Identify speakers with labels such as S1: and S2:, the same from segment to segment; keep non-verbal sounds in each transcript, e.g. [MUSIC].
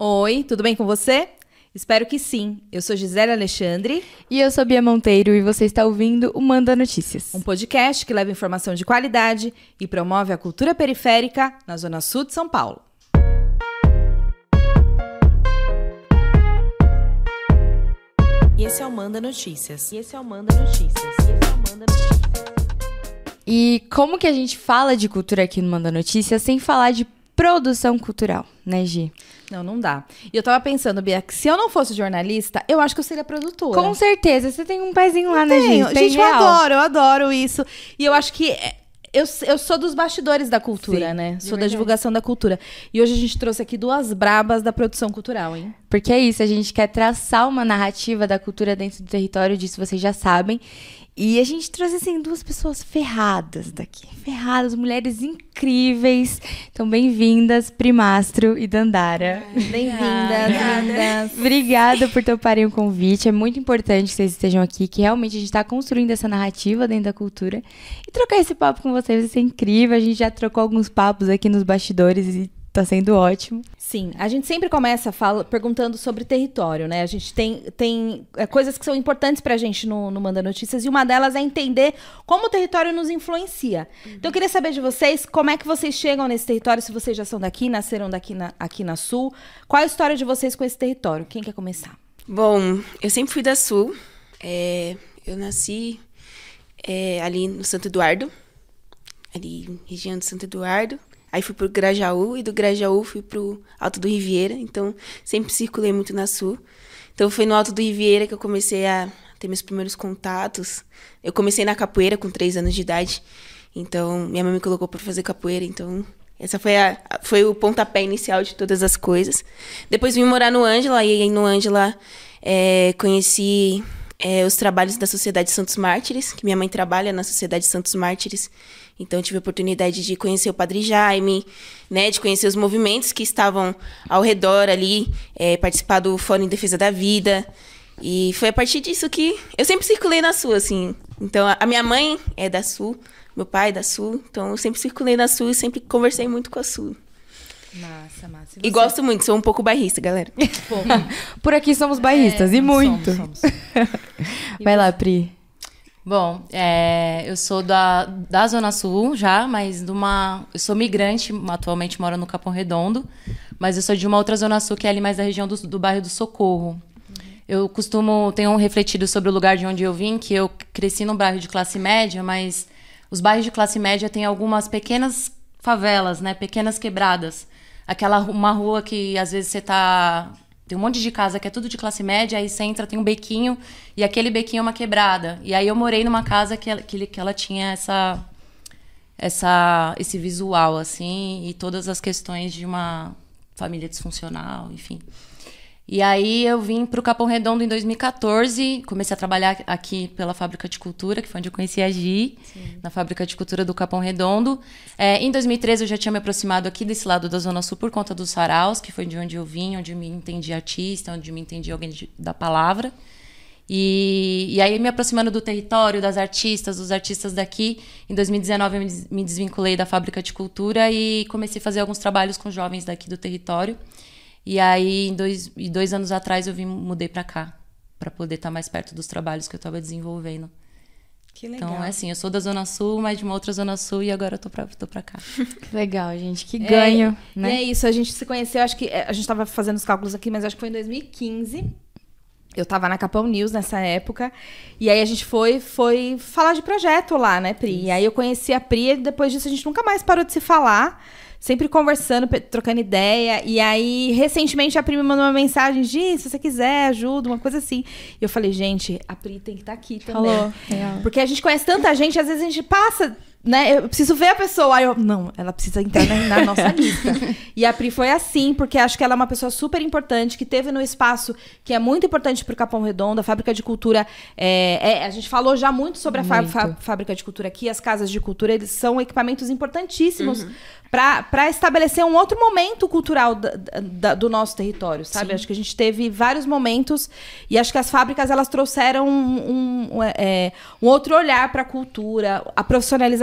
S1: Oi, tudo bem com você? Espero que sim. Eu sou Gisele Alexandre.
S2: E eu sou Bia Monteiro e você está ouvindo o Manda Notícias.
S1: Um podcast que leva informação de qualidade e promove a cultura periférica na Zona Sul de São Paulo.
S3: E esse é o Manda Notícias. E esse é o Manda Notícias. E esse é o Manda Notícias.
S2: E como que a gente fala de cultura aqui no Manda Notícias sem falar de produção cultural, né, Gi?
S1: Não, não dá. E eu tava pensando, Bia, que se eu não fosse jornalista, eu acho que eu seria produtora.
S2: Com certeza, você tem um pezinho lá, né,
S1: Tenho.
S2: Gi? Tem
S1: Gente, eu
S2: real.
S1: adoro, eu adoro isso. E eu acho que é, eu, eu sou dos bastidores da cultura,
S2: Sim,
S1: né? Sou da divulgação da cultura. E hoje a gente trouxe aqui duas brabas da produção cultural, hein?
S2: Porque é isso, a gente quer traçar uma narrativa da cultura dentro do território, disso vocês já sabem. E a gente trouxe, assim, duas pessoas ferradas daqui. Ferradas, mulheres incríveis. Então, bem-vindas, Primastro e Dandara.
S1: Bem-vindas.
S2: Obrigada por toparem o convite. É muito importante que vocês estejam aqui, que realmente a gente está construindo essa narrativa dentro da cultura. E trocar esse papo com vocês vai ser incrível. A gente já trocou alguns papos aqui nos bastidores e tá sendo ótimo.
S1: Sim, a gente sempre começa fala, perguntando sobre território, né? A gente tem, tem é, coisas que são importantes pra gente no, no Manda Notícias e uma delas é entender como o território nos influencia. Então eu queria saber de vocês como é que vocês chegam nesse território, se vocês já são daqui, nasceram daqui na, aqui na Sul. Qual a história de vocês com esse território? Quem quer começar?
S4: Bom, eu sempre fui da Sul. É, eu nasci é, ali no Santo Eduardo, ali região do Santo Eduardo. Aí fui pro Grajaú e do Grajaú fui pro Alto do Riviera. Então sempre circulei muito na Sul. Então foi no Alto do Riviera que eu comecei a ter meus primeiros contatos. Eu comecei na capoeira com três anos de idade. Então minha mãe me colocou para fazer capoeira. Então essa foi, a, foi o pontapé inicial de todas as coisas. Depois vim morar no Ângela, e aí no Ângela é, conheci é, os trabalhos da Sociedade Santos Mártires, que minha mãe trabalha na Sociedade Santos Mártires. Então tive a oportunidade de conhecer o Padre Jaime, né, de conhecer os movimentos que estavam ao redor ali, é, participar do Fórum em Defesa da Vida. E foi a partir disso que eu sempre circulei na Sul, assim. Então a minha mãe é da Sul, meu pai é da Sul, então eu sempre circulei na Sul e sempre conversei muito com a Sul.
S1: Massa, massa.
S4: E gosto muito, sou um pouco bairrista, galera. [LAUGHS] [LAUGHS]
S2: Por aqui somos bairristas, e muito.
S1: É, Somos, somos. [LAUGHS]
S2: Vai lá, Pri.
S5: Bom, é, eu sou da, da Zona Sul já, mas de uma. Eu sou migrante, atualmente moro no Capão Redondo, mas eu sou de uma outra Zona Sul que é ali mais da região do, do bairro do Socorro. Eu costumo, tenho refletido sobre o lugar de onde eu vim, que eu cresci num bairro de classe média, mas os bairros de classe média têm algumas pequenas favelas, né? Pequenas quebradas. Aquela uma rua que às vezes você tá tem um monte de casa que é tudo de classe média, aí você entra, tem um bequinho, e aquele bequinho é uma quebrada. E aí eu morei numa casa que ela, que, que ela tinha essa, essa, esse visual, assim, e todas as questões de uma família disfuncional, enfim. E aí eu vim para o Capão Redondo em 2014, comecei a trabalhar aqui pela Fábrica de Cultura, que foi onde eu conheci a Gi, na Fábrica de Cultura do Capão Redondo. É, em 2013 eu já tinha me aproximado aqui desse lado da Zona Sul por conta dos saraus, que foi de onde eu vim, onde eu me entendi artista, onde eu me entendi alguém de- da palavra. E, e aí, me aproximando do território, das artistas, dos artistas daqui, em 2019 eu me desvinculei da Fábrica de Cultura e comecei a fazer alguns trabalhos com jovens daqui do território. E aí, em dois, e dois anos atrás, eu vim, mudei pra cá, pra poder estar mais perto dos trabalhos que eu tava desenvolvendo.
S1: Que legal.
S5: Então, é assim, eu sou da Zona Sul, mas de uma outra Zona Sul, e agora eu tô pra, tô pra cá.
S2: Que [LAUGHS] legal, gente. Que ganho,
S1: E
S2: né?
S1: é isso, a gente se conheceu, acho que é, a gente tava fazendo os cálculos aqui, mas acho que foi em 2015. Eu tava na Capão News nessa época. E aí a gente foi, foi falar de projeto lá, né, Pri? E aí eu conheci a Pri e depois disso a gente nunca mais parou de se falar. Sempre conversando, trocando ideia. E aí, recentemente, a Pri me mandou uma mensagem: Gi, se você quiser, ajuda, uma coisa assim. E eu falei, gente, a Pri tem que estar aqui também.
S2: Falou.
S1: Porque a gente conhece tanta gente, às vezes a gente passa, né? Eu preciso ver a pessoa. Aí eu, não, ela precisa entrar na, na nossa [LAUGHS] lista. E a Pri foi assim, porque acho que ela é uma pessoa super importante, que teve no espaço que é muito importante para o Capão Redondo, a fábrica de cultura. É, é, a gente falou já muito sobre a fá-
S2: Muito.
S1: fá- fábrica de cultura aqui, as casas de cultura, eles são equipamentos importantíssimos para estabelecer um outro momento cultural da- da- do nosso território, sabe? Acho que a gente teve vários momentos e acho que as fábricas elas trouxeram um, um- um, é, um outro olhar para a cultura, a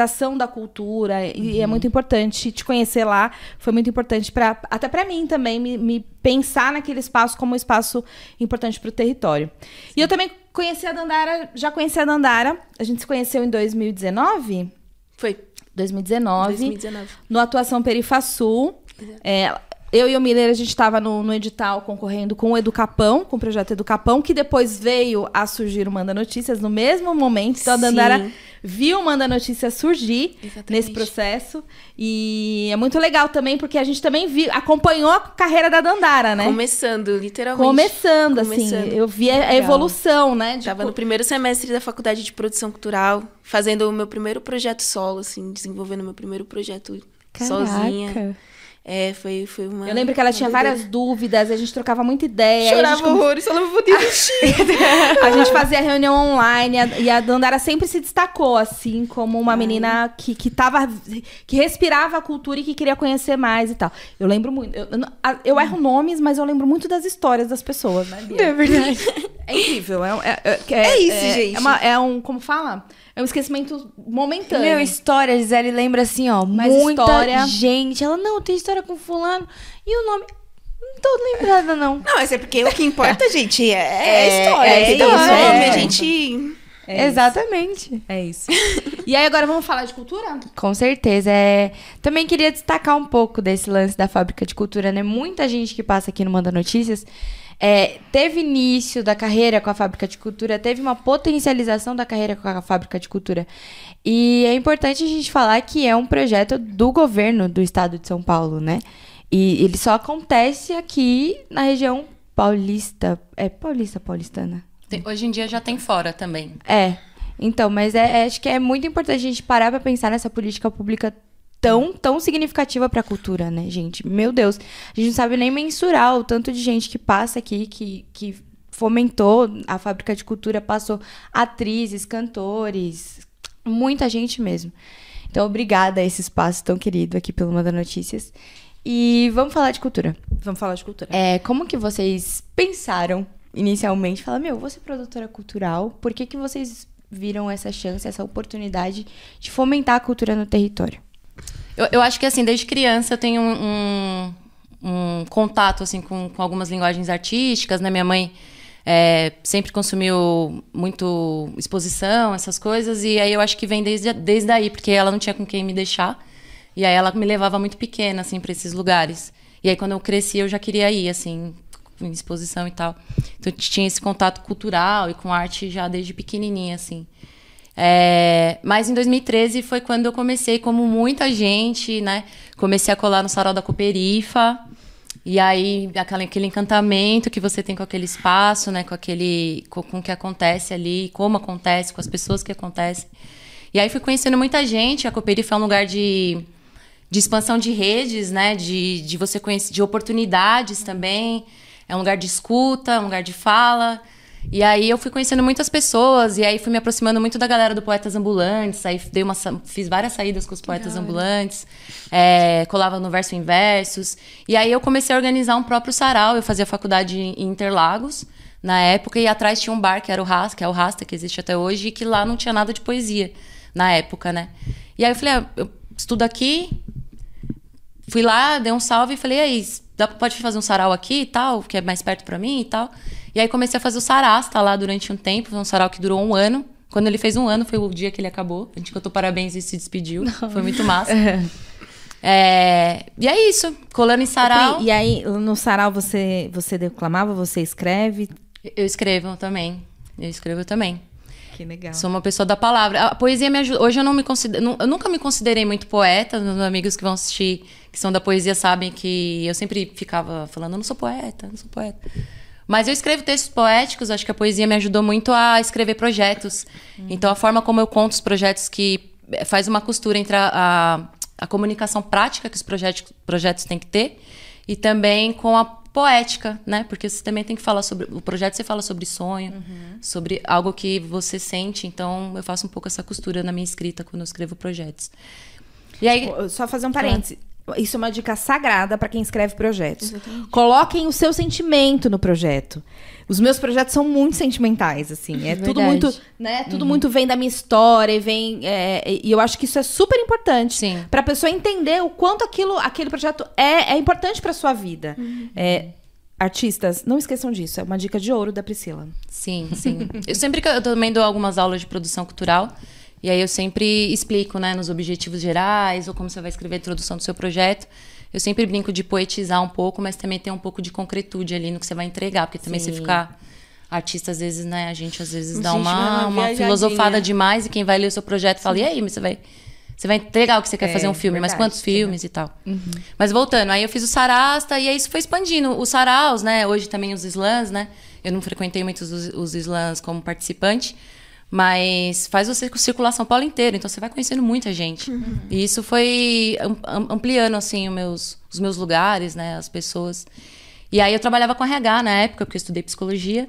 S1: valorização da cultura e é muito importante te conhecer lá. Foi muito importante para até para mim também me, me pensar naquele espaço como um espaço importante para o território. E eu também conheci a Dandara, já conheci a Dandara. A gente se conheceu em 2019.
S4: Foi.
S1: 2019,
S4: 2019.
S1: no Atuação Perifasul. É, eu e o Miller, a gente estava no, no edital concorrendo com o Educapão, com o projeto Educapão, que depois veio a surgir o Manda Notícias no mesmo momento. Então a Dandara viu o Manda Notícias surgir
S4: Exatamente.
S1: nesse processo. E é muito legal também, porque a gente também viu, acompanhou a carreira da Dandara, né?
S4: Começando, literalmente.
S1: Começando, assim.
S4: Começando.
S1: Eu vi a, a evolução, né? de
S4: Tava
S1: co-
S4: no primeiro semestre da faculdade de produção cultural, fazendo o meu primeiro projeto solo, assim, desenvolvendo o meu primeiro projeto sozinha. É, foi, foi uma.
S1: Eu lembro que ela tinha
S4: doideira.
S1: várias dúvidas, a gente trocava muita ideia. aí a gente
S4: Chorava horrores, falava, meu Deus. [LAUGHS]
S1: A gente fazia reunião online a- e a Dandara sempre se destacou, assim, como uma menina que, que tava. que respirava a cultura e que queria conhecer mais e tal. Eu lembro muito. Eu, eu não- eu erro nomes, mas eu lembro muito das histórias das pessoas, né, Bia?
S2: É verdade. [LAUGHS]
S1: É incrível. É, é, é,
S4: É isso,
S1: é-
S4: gente.
S1: É, uma- é um. Como fala? É um esquecimento momentâneo.
S2: Meu, história, Gisele lembra assim, ó,
S1: Mas
S2: muita
S1: história-
S2: gente. Ela, não, tem história com fulano. E o nome... Não tô lembrada, não.
S4: Não, mas é porque o que importa, gente, é,
S1: É,
S4: a história.
S1: é
S4: É,
S1: isso,
S4: o nome,
S1: é.
S4: a gente.
S1: É isso.
S2: Exatamente.
S1: É isso. e aí, agora vamos falar de cultura?
S2: Com certeza. É... Também queria destacar um pouco desse lance da fábrica de cultura, né? Muita gente que passa aqui no Manda Notícias é, teve início da carreira com a fábrica de cultura, teve uma potencialização da carreira com a fábrica de cultura. E é importante a gente falar que é um projeto do governo do estado de São Paulo, né? E ele só acontece aqui na região paulista. É paulista, paulistana?
S5: Tem- hoje em dia já tem fora também.
S2: É. Então, mas é, é- acho que é muito importante a gente parar pra pensar nessa política pública tão, tão significativa pra cultura, né, gente? Meu Deus. A gente não sabe nem mensurar o tanto de gente que passa aqui, que, que fomentou a fábrica de cultura, passou atrizes, cantores, muita gente mesmo. Então, obrigada a esse espaço tão querido aqui pelo Manda Notícias. E vamos falar de cultura.
S1: Vamos falar de cultura.
S2: É, como que vocês pensaram inicialmente? Fala, meu, vou ser produtora cultural. Por que, que vocês viram essa chance, essa oportunidade de fomentar a cultura no território?
S5: Eu, eu acho que, assim, desde criança eu tenho um, um- um contato, assim, com, com algumas linguagens artísticas, né? Minha mãe é, sempre consumiu muito exposição, essas coisas, e aí eu acho que vem desde, desde aí, porque ela não tinha com quem me deixar, e aí ela me levava muito pequena, assim, para esses lugares. E aí, quando eu cresci, eu já queria ir, assim, em exposição e tal. Então, tinha esse contato cultural e com arte já desde pequenininha, assim. É, mas em 2013 foi quando eu comecei, como muita gente, né? Comecei a colar no sarau da Cooperifa. E aí, aquele encantamento que você tem com aquele espaço, né? Com aquele. Com, com o que acontece ali, como acontece, com as pessoas que acontecem. E aí fui conhecendo muita gente. A Cooperifa é um lugar de, de expansão de redes, né? De, de você conhecer, de oportunidades também. É um lugar de escuta, um lugar de fala. E aí eu fui conhecendo muitas pessoas, e aí fui me aproximando muito da galera do Poetas Ambulantes, aí dei uma, fiz várias saídas com os Poetas Ambulantes, é, colava no Verso Inversos. E aí eu comecei a organizar um próprio sarau, eu fazia faculdade em Interlagos, na época, e atrás tinha um bar que era o Rasta, que é o Rasta, que existe até hoje, e que lá não tinha nada de poesia, na época, né? E aí eu falei, ah, eu estudo aqui, Fui lá, dei um salve e falei, e aí, dá, pode fazer um sarau aqui e tal, que é mais perto pra mim e tal. E aí comecei a fazer o sarasta lá durante um tempo, foi um sarau que durou um ano. Quando ele fez um ano, foi o dia que ele acabou. A gente cantou parabéns e se despediu. Foi muito massa. [LAUGHS] É, e é isso, colando em sarau.
S1: E aí, no sarau, você, você declamava, você escreve?
S5: Eu escrevo também. Eu escrevo também.
S1: Que legal.
S5: Sou uma pessoa da palavra. A poesia me ajuda. Hoje eu não me considero. Eu nunca me considerei muito poeta. Meus amigos que vão assistir, que são da poesia, sabem que eu sempre ficava falando, eu não sou poeta, não sou poeta. Mas eu escrevo textos poéticos, acho que a poesia me ajudou muito a escrever projetos. Então a forma como eu conto os projetos que eh, faz uma costura entre a, a, a comunicação prática que os projetos, projetos têm que ter e também com a poética, né? Porque você também tem que falar sobre. O projeto você fala sobre sonho, sobre algo que você sente. Então, eu faço um pouco essa costura na minha escrita quando eu escrevo projetos. E aí.
S1: Pô, Só fazer um parêntese. Isso é uma dica sagrada para quem escreve projetos. Coloquem o seu sentimento no projeto. Os meus projetos são muito sentimentais, assim. É [LAUGHS] tudo
S2: Verdade.
S1: muito, né? Tudo muito vem da minha história e vem. é, e eu acho que isso é super importante para a pessoa entender o quanto aquilo, aquele projeto é, é importante para sua vida. É, artistas, não esqueçam disso. É uma dica de ouro da Priscila.
S5: Sim, sim. eu sempre que eu também dou algumas aulas de produção cultural. E aí eu sempre explico, né, nos objetivos gerais, ou como você vai escrever a introdução do seu projeto. Eu sempre brinco de poetizar um pouco, mas também ter um pouco de concretude ali no que você vai entregar. Porque também
S1: Sim.
S5: ficar artista, às vezes, né, a gente às vezes dá uma,
S4: uma
S5: uma filosofada demais e quem vai ler o seu projeto fala, e aí, mas você vai. Você vai entregar o que você quer
S1: É,
S5: fazer um filme, mas
S1: verdade,
S5: quantos
S1: sim.
S5: filmes e tal. Mas voltando, aí eu fiz o Sarasta e aí isso foi expandindo. Os saraus, né? Hoje também os slams, né? Eu não frequentei muitos os, os slams como participante, mas faz você circular São Paulo inteiro, então você vai conhecendo muita gente. E isso foi am- am- ampliando, assim, os meus, os meus lugares, né? As pessoas. E aí eu trabalhava com RH na época, porque eu estudei psicologia.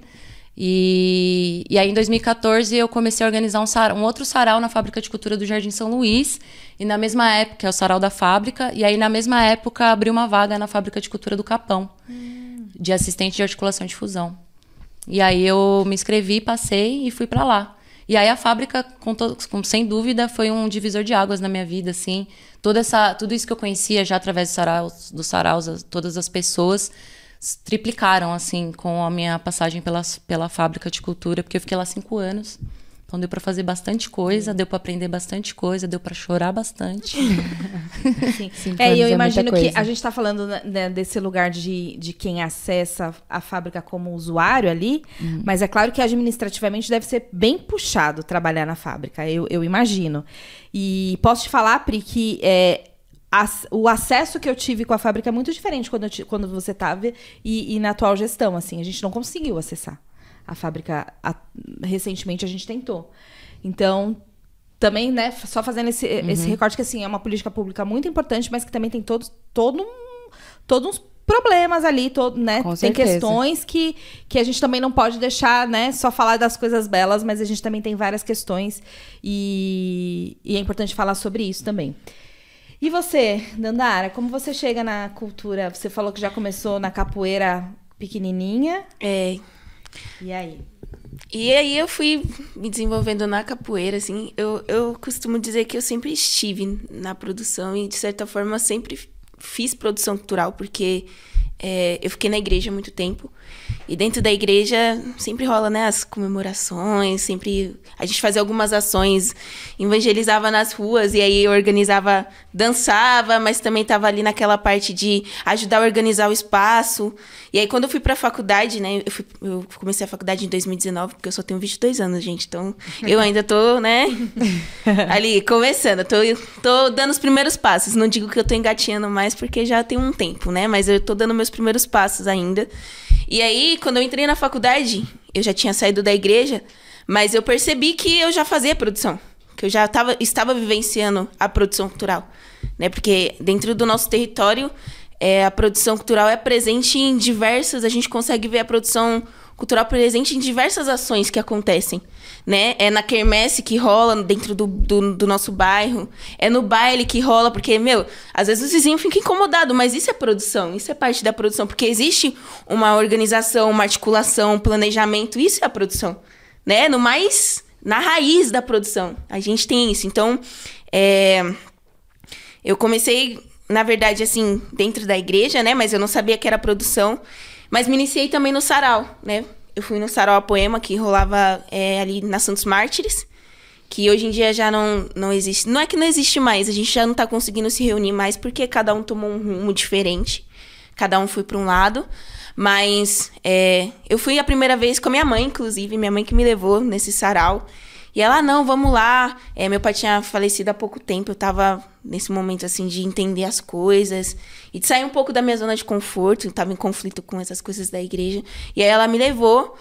S5: E, e aí, em 2014, eu comecei a organizar um, sara- um outro sarau na Fábrica de Cultura do Jardim São Luís. E na mesma época, é o sarau da fábrica. E aí, na mesma época, abriu uma vaga na Fábrica de Cultura do Capão, de assistente de articulação e difusão. E aí, eu me inscrevi, passei e fui pra lá. E aí, a fábrica, com com- sem dúvida, foi um divisor de águas na minha vida, assim. Toda essa, tudo isso que eu conhecia já através dos saraus, dos saraus as- todas as pessoas triplicaram, assim, com a minha passagem pela, pela fábrica de cultura, porque eu fiquei lá cinco anos. Então deu pra fazer bastante coisa, deu pra aprender bastante coisa, deu pra chorar bastante. [LAUGHS]
S1: Sim.
S2: Cinco
S1: É, e eu
S2: é
S1: imagino que a gente está falando né, desse lugar de, de quem acessa a fábrica como usuário ali,
S2: Uhum.
S1: mas é claro que administrativamente deve ser bem puxado trabalhar na fábrica, eu, eu imagino. E posso te falar, Pri, que é, as- o acesso que eu tive com a fábrica é muito diferente quando, eu quando você estava e, e na atual gestão. Assim, a gente não conseguiu acessar a fábrica. a- recentemente a gente tentou. Então, também, né, só fazendo esse,
S2: Uhum.
S1: esse recorte que assim é uma política pública muito importante, mas que também tem todos todo um, todos uns problemas ali, todo, né?
S2: Com
S1: tem
S2: certeza.
S1: questões que, que a gente também não pode deixar, né, só falar das coisas belas, mas a gente também tem várias questões e, e é importante falar sobre isso também. E você, Dandara, como você chega na cultura? Você falou que já começou na capoeira pequenininha.
S4: É,
S1: E aí?
S4: E aí eu fui me desenvolvendo na capoeira, assim. Eu, eu costumo dizer que eu sempre estive na produção e, de certa forma, sempre fiz produção cultural, porque é, eu fiquei na igreja muito tempo. E dentro da igreja sempre rola, né, as comemorações, sempre a gente fazia algumas ações, evangelizava nas ruas e aí eu organizava, dançava, mas também estava ali naquela parte de ajudar a organizar o espaço. E aí quando eu fui para a faculdade, né, eu, fui- eu comecei a faculdade em 2019, porque eu só tenho 22 anos, gente, então [LAUGHS] eu ainda tô, né, ali começando, tô, tô dando os primeiros passos. Não digo que eu tô engatinhando mais porque já tem um tempo, né, mas eu tô dando meus primeiros passos ainda. E aí, quando eu entrei na faculdade, eu já tinha saído da igreja, mas eu percebi que eu já fazia produção, que eu já tava, estava vivenciando a produção cultural, né? Porque dentro do nosso território, é, a produção cultural é presente em diversas, a gente consegue ver a produção cultural presente em diversas ações que acontecem, né? É na quermesse que rola dentro do, do, do nosso bairro, é no baile que rola, porque, meu, às vezes os vizinhos ficam incomodados, mas isso é produção, isso é parte da produção, porque existe uma organização, uma articulação, um planejamento, isso é a produção, né? No mais, na raiz da produção, a gente tem isso. Então, é, eu comecei, na verdade, assim, dentro da igreja, né? Mas eu não sabia que era produção. Mas me iniciei também no sarau, né? Eu fui no sarau a poema que rolava é, ali na Santos Mártires, que hoje em dia já não, não existe. Não é que não existe mais, a gente já não tá conseguindo se reunir mais porque cada um tomou um rumo diferente. Cada um foi para um lado. Mas é, eu fui a primeira vez com a minha mãe, inclusive, minha mãe que me levou nesse sarau. E ela, não, vamos lá. É, meu pai tinha falecido há pouco tempo, eu tava nesse momento, assim, de entender as coisas e de sair um pouco da minha zona de conforto. Eu tava em conflito com essas coisas da igreja. E aí ela me levou.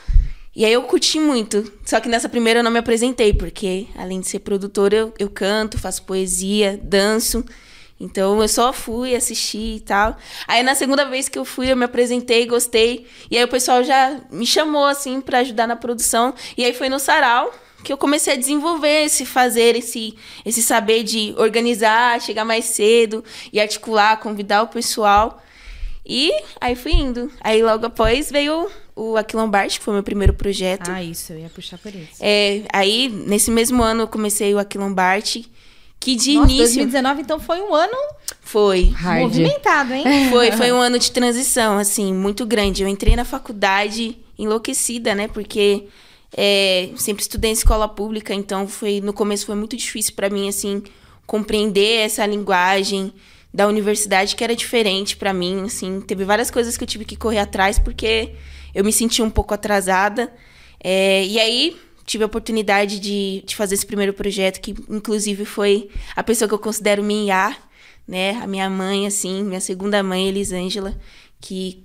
S4: E aí eu curti muito. Só que nessa primeira eu não me apresentei, porque além de ser produtora, eu, eu canto, faço poesia, danço. Então eu só fui assistir e tal. Aí na segunda vez que eu fui, eu me apresentei, gostei. E aí o pessoal já me chamou assim pra ajudar na produção. E aí foi no sarau que eu comecei a desenvolver esse fazer, esse, esse saber de organizar, chegar mais cedo e articular, convidar o pessoal. E aí fui indo. Aí logo após veio o Aquilombarte, que foi o meu primeiro projeto.
S1: Ah, isso, eu ia puxar por isso.
S4: É, aí, nesse mesmo ano, eu comecei o Aquilombarte, que de
S1: Nossa,
S4: início
S1: 2019, então, foi um ano
S4: foi.
S2: Hard.
S1: movimentado, hein? [LAUGHS]
S4: Foi, foi um ano de transição, assim, muito grande. Eu entrei na faculdade enlouquecida, né? Porque é, sempre estudei em escola pública, então foi no começo foi muito difícil para mim, assim, compreender essa linguagem da universidade que era diferente para mim, assim. Teve várias coisas que eu tive que correr atrás porque eu me senti um pouco atrasada. É, e aí tive a oportunidade de, de fazer esse primeiro projeto, que inclusive foi a pessoa que eu considero minha né? A minha mãe, assim, minha segunda mãe, Elisângela, que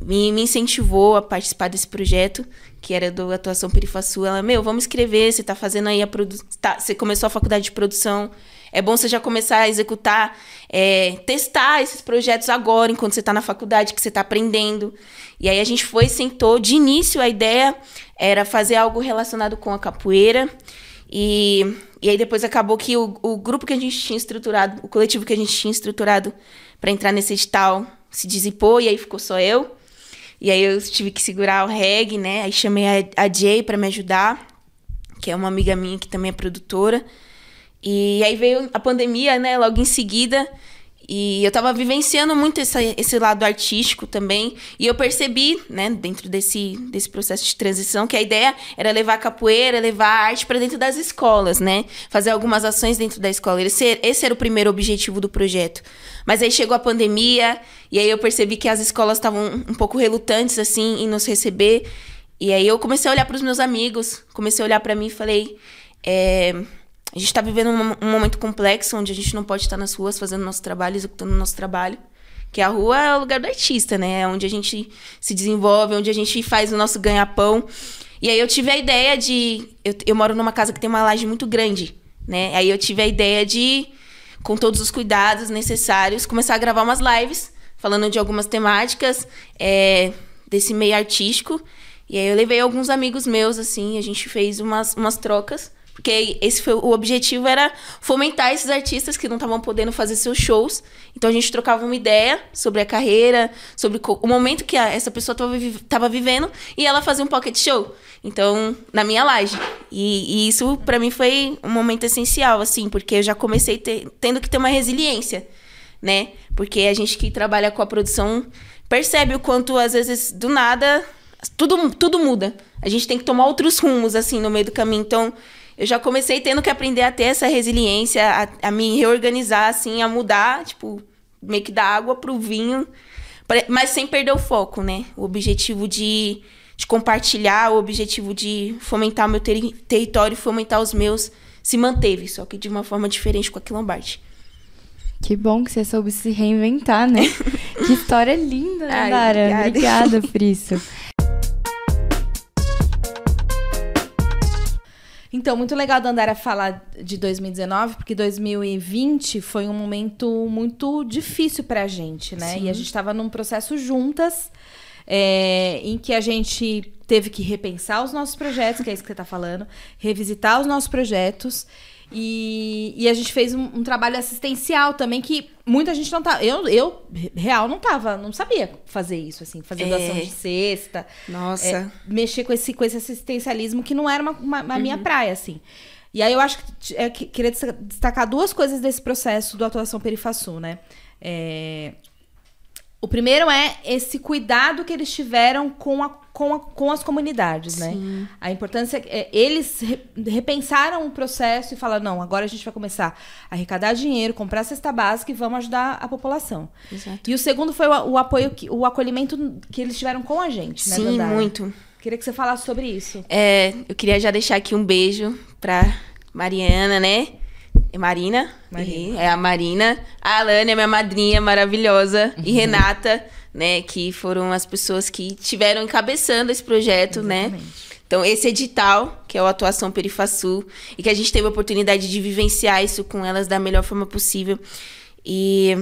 S4: me, me incentivou a participar desse projeto, que era do Atuação Perifaçu. Ela, meu, vamos escrever, você tá fazendo aí a produção. Tá, você começou a faculdade de produção. É bom você já começar a executar, é, testar esses projetos agora, enquanto você está na faculdade, que você está aprendendo. E aí a gente foi, sentou. De início, a ideia era fazer algo relacionado com a capoeira. E, e aí depois acabou que o, o grupo que a gente tinha estruturado, o coletivo que a gente tinha estruturado para entrar nesse edital se dissipou e aí ficou só eu. E aí eu tive que segurar o reggae, né? Aí chamei a, a Jay para me ajudar, que é uma amiga minha que também é produtora. E aí veio a pandemia, né? Logo em seguida. E eu tava vivenciando muito esse, esse lado artístico também. E eu percebi, né, dentro desse, desse processo de transição, que a ideia era levar a capoeira, levar a arte para dentro das escolas, né? Fazer algumas ações dentro da escola. Esse, esse era o primeiro objetivo do projeto. Mas aí chegou a pandemia, e aí eu percebi que as escolas estavam um pouco relutantes, assim, em nos receber. E aí eu comecei a olhar para os meus amigos, comecei a olhar para mim e falei. É, a gente está vivendo um, um, momento complexo onde a gente não pode estar nas ruas fazendo nosso trabalho, executando nosso trabalho. Que a rua é o lugar do artista, né? É onde a gente se desenvolve, onde a gente faz o nosso ganha-pão. E aí eu tive a ideia de. Eu, eu moro numa casa que tem uma laje muito grande, né? Aí eu tive a ideia de, com todos os cuidados necessários, começar a gravar umas lives falando de algumas temáticas é, desse meio artístico. E aí eu levei alguns amigos meus, assim, a gente fez umas, umas trocas. Porque esse foi o objetivo era fomentar esses artistas que não estavam podendo fazer seus shows. Então a gente trocava uma ideia sobre a carreira, sobre o momento que a, essa pessoa estava vivendo e ela fazia um pocket show. Então, na minha laje. E, e isso para mim foi um momento essencial, assim, porque eu já comecei ter, tendo que ter uma resiliência, né? Porque a gente que trabalha com a produção percebe o quanto às vezes do nada tudo tudo muda. A gente tem que tomar outros rumos assim no meio do caminho. Então, eu já comecei tendo que aprender a ter essa resiliência, a, a me reorganizar, assim, a mudar, tipo, meio que da água pro vinho, mas sem perder o foco, né? O objetivo de, de compartilhar, o objetivo de fomentar o meu ter território, fomentar os meus, se manteve, só que de uma forma diferente com a Quilombarte.
S2: Que bom que você soube se reinventar, né? [LAUGHS] que história linda, né,
S4: Ai,
S2: Dara?
S4: obrigada.
S2: Obrigada por isso. [LAUGHS]
S1: Então, muito legal da Andara falar de 2019, porque 2020 foi um momento muito difícil pra gente, né? E a gente tava num processo juntas, é, em que a gente teve que repensar os nossos projetos, que é isso que você tá falando, revisitar os nossos projetos. E, e a gente fez um, um trabalho assistencial também, que muita gente não tá. Eu, eu, real, não tava, não sabia fazer isso, assim, fazer
S4: É.
S1: doação de cesta
S4: Nossa.
S1: é, mexer com esse, com esse assistencialismo que não era uma, uma- a minha praia, assim. E aí eu acho que é, que- queria desta- destacar duas coisas desse processo do atuação perifaçu, né? É, o primeiro é esse cuidado que eles tiveram com, a, com, a- com as comunidades, né? A importância é eles re- repensaram o processo e falaram não, agora a gente vai começar a arrecadar dinheiro, comprar cesta básica e vamos ajudar a população.
S4: Exato.
S1: E o segundo foi o, o apoio, que, o acolhimento que eles tiveram com a gente, né?
S4: Sim,
S1: Dandara?
S4: muito.
S1: Queria que você falasse sobre isso.
S4: É, eu queria já deixar aqui um beijo pra Mariana, né? É Marina.
S1: Marina.
S4: É a Marina. A Alane, é minha madrinha maravilhosa. E Renata, né? Que foram as pessoas que tiveram encabeçando esse projeto, né?
S1: Exatamente.
S4: Então, esse edital, que é o Atuação Perifaçu, e que a gente teve a oportunidade de vivenciar isso com elas da melhor forma possível. E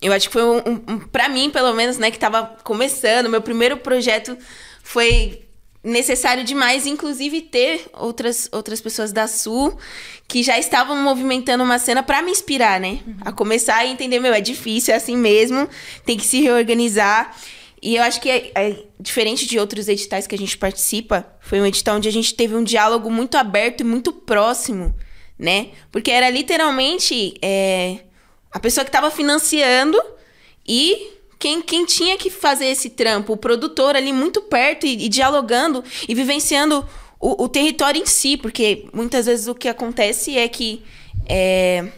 S4: eu acho que foi um, um, um para mim, pelo menos, né, que tava começando, meu primeiro projeto foi necessário demais, inclusive, ter outras, outras pessoas da Sul que já estavam movimentando uma cena para me inspirar, né? A começar a entender, meu, é difícil, é assim mesmo, tem que se reorganizar. E eu acho que é, é diferente de outros editais que a gente participa, foi um edital onde a gente teve um diálogo muito aberto e muito próximo, né? Porque era literalmente é, a pessoa que estava financiando e quem, quem tinha que fazer esse trampo, o produtor ali muito perto e, e dialogando e vivenciando o, o, território em si, porque muitas vezes o que acontece é que é,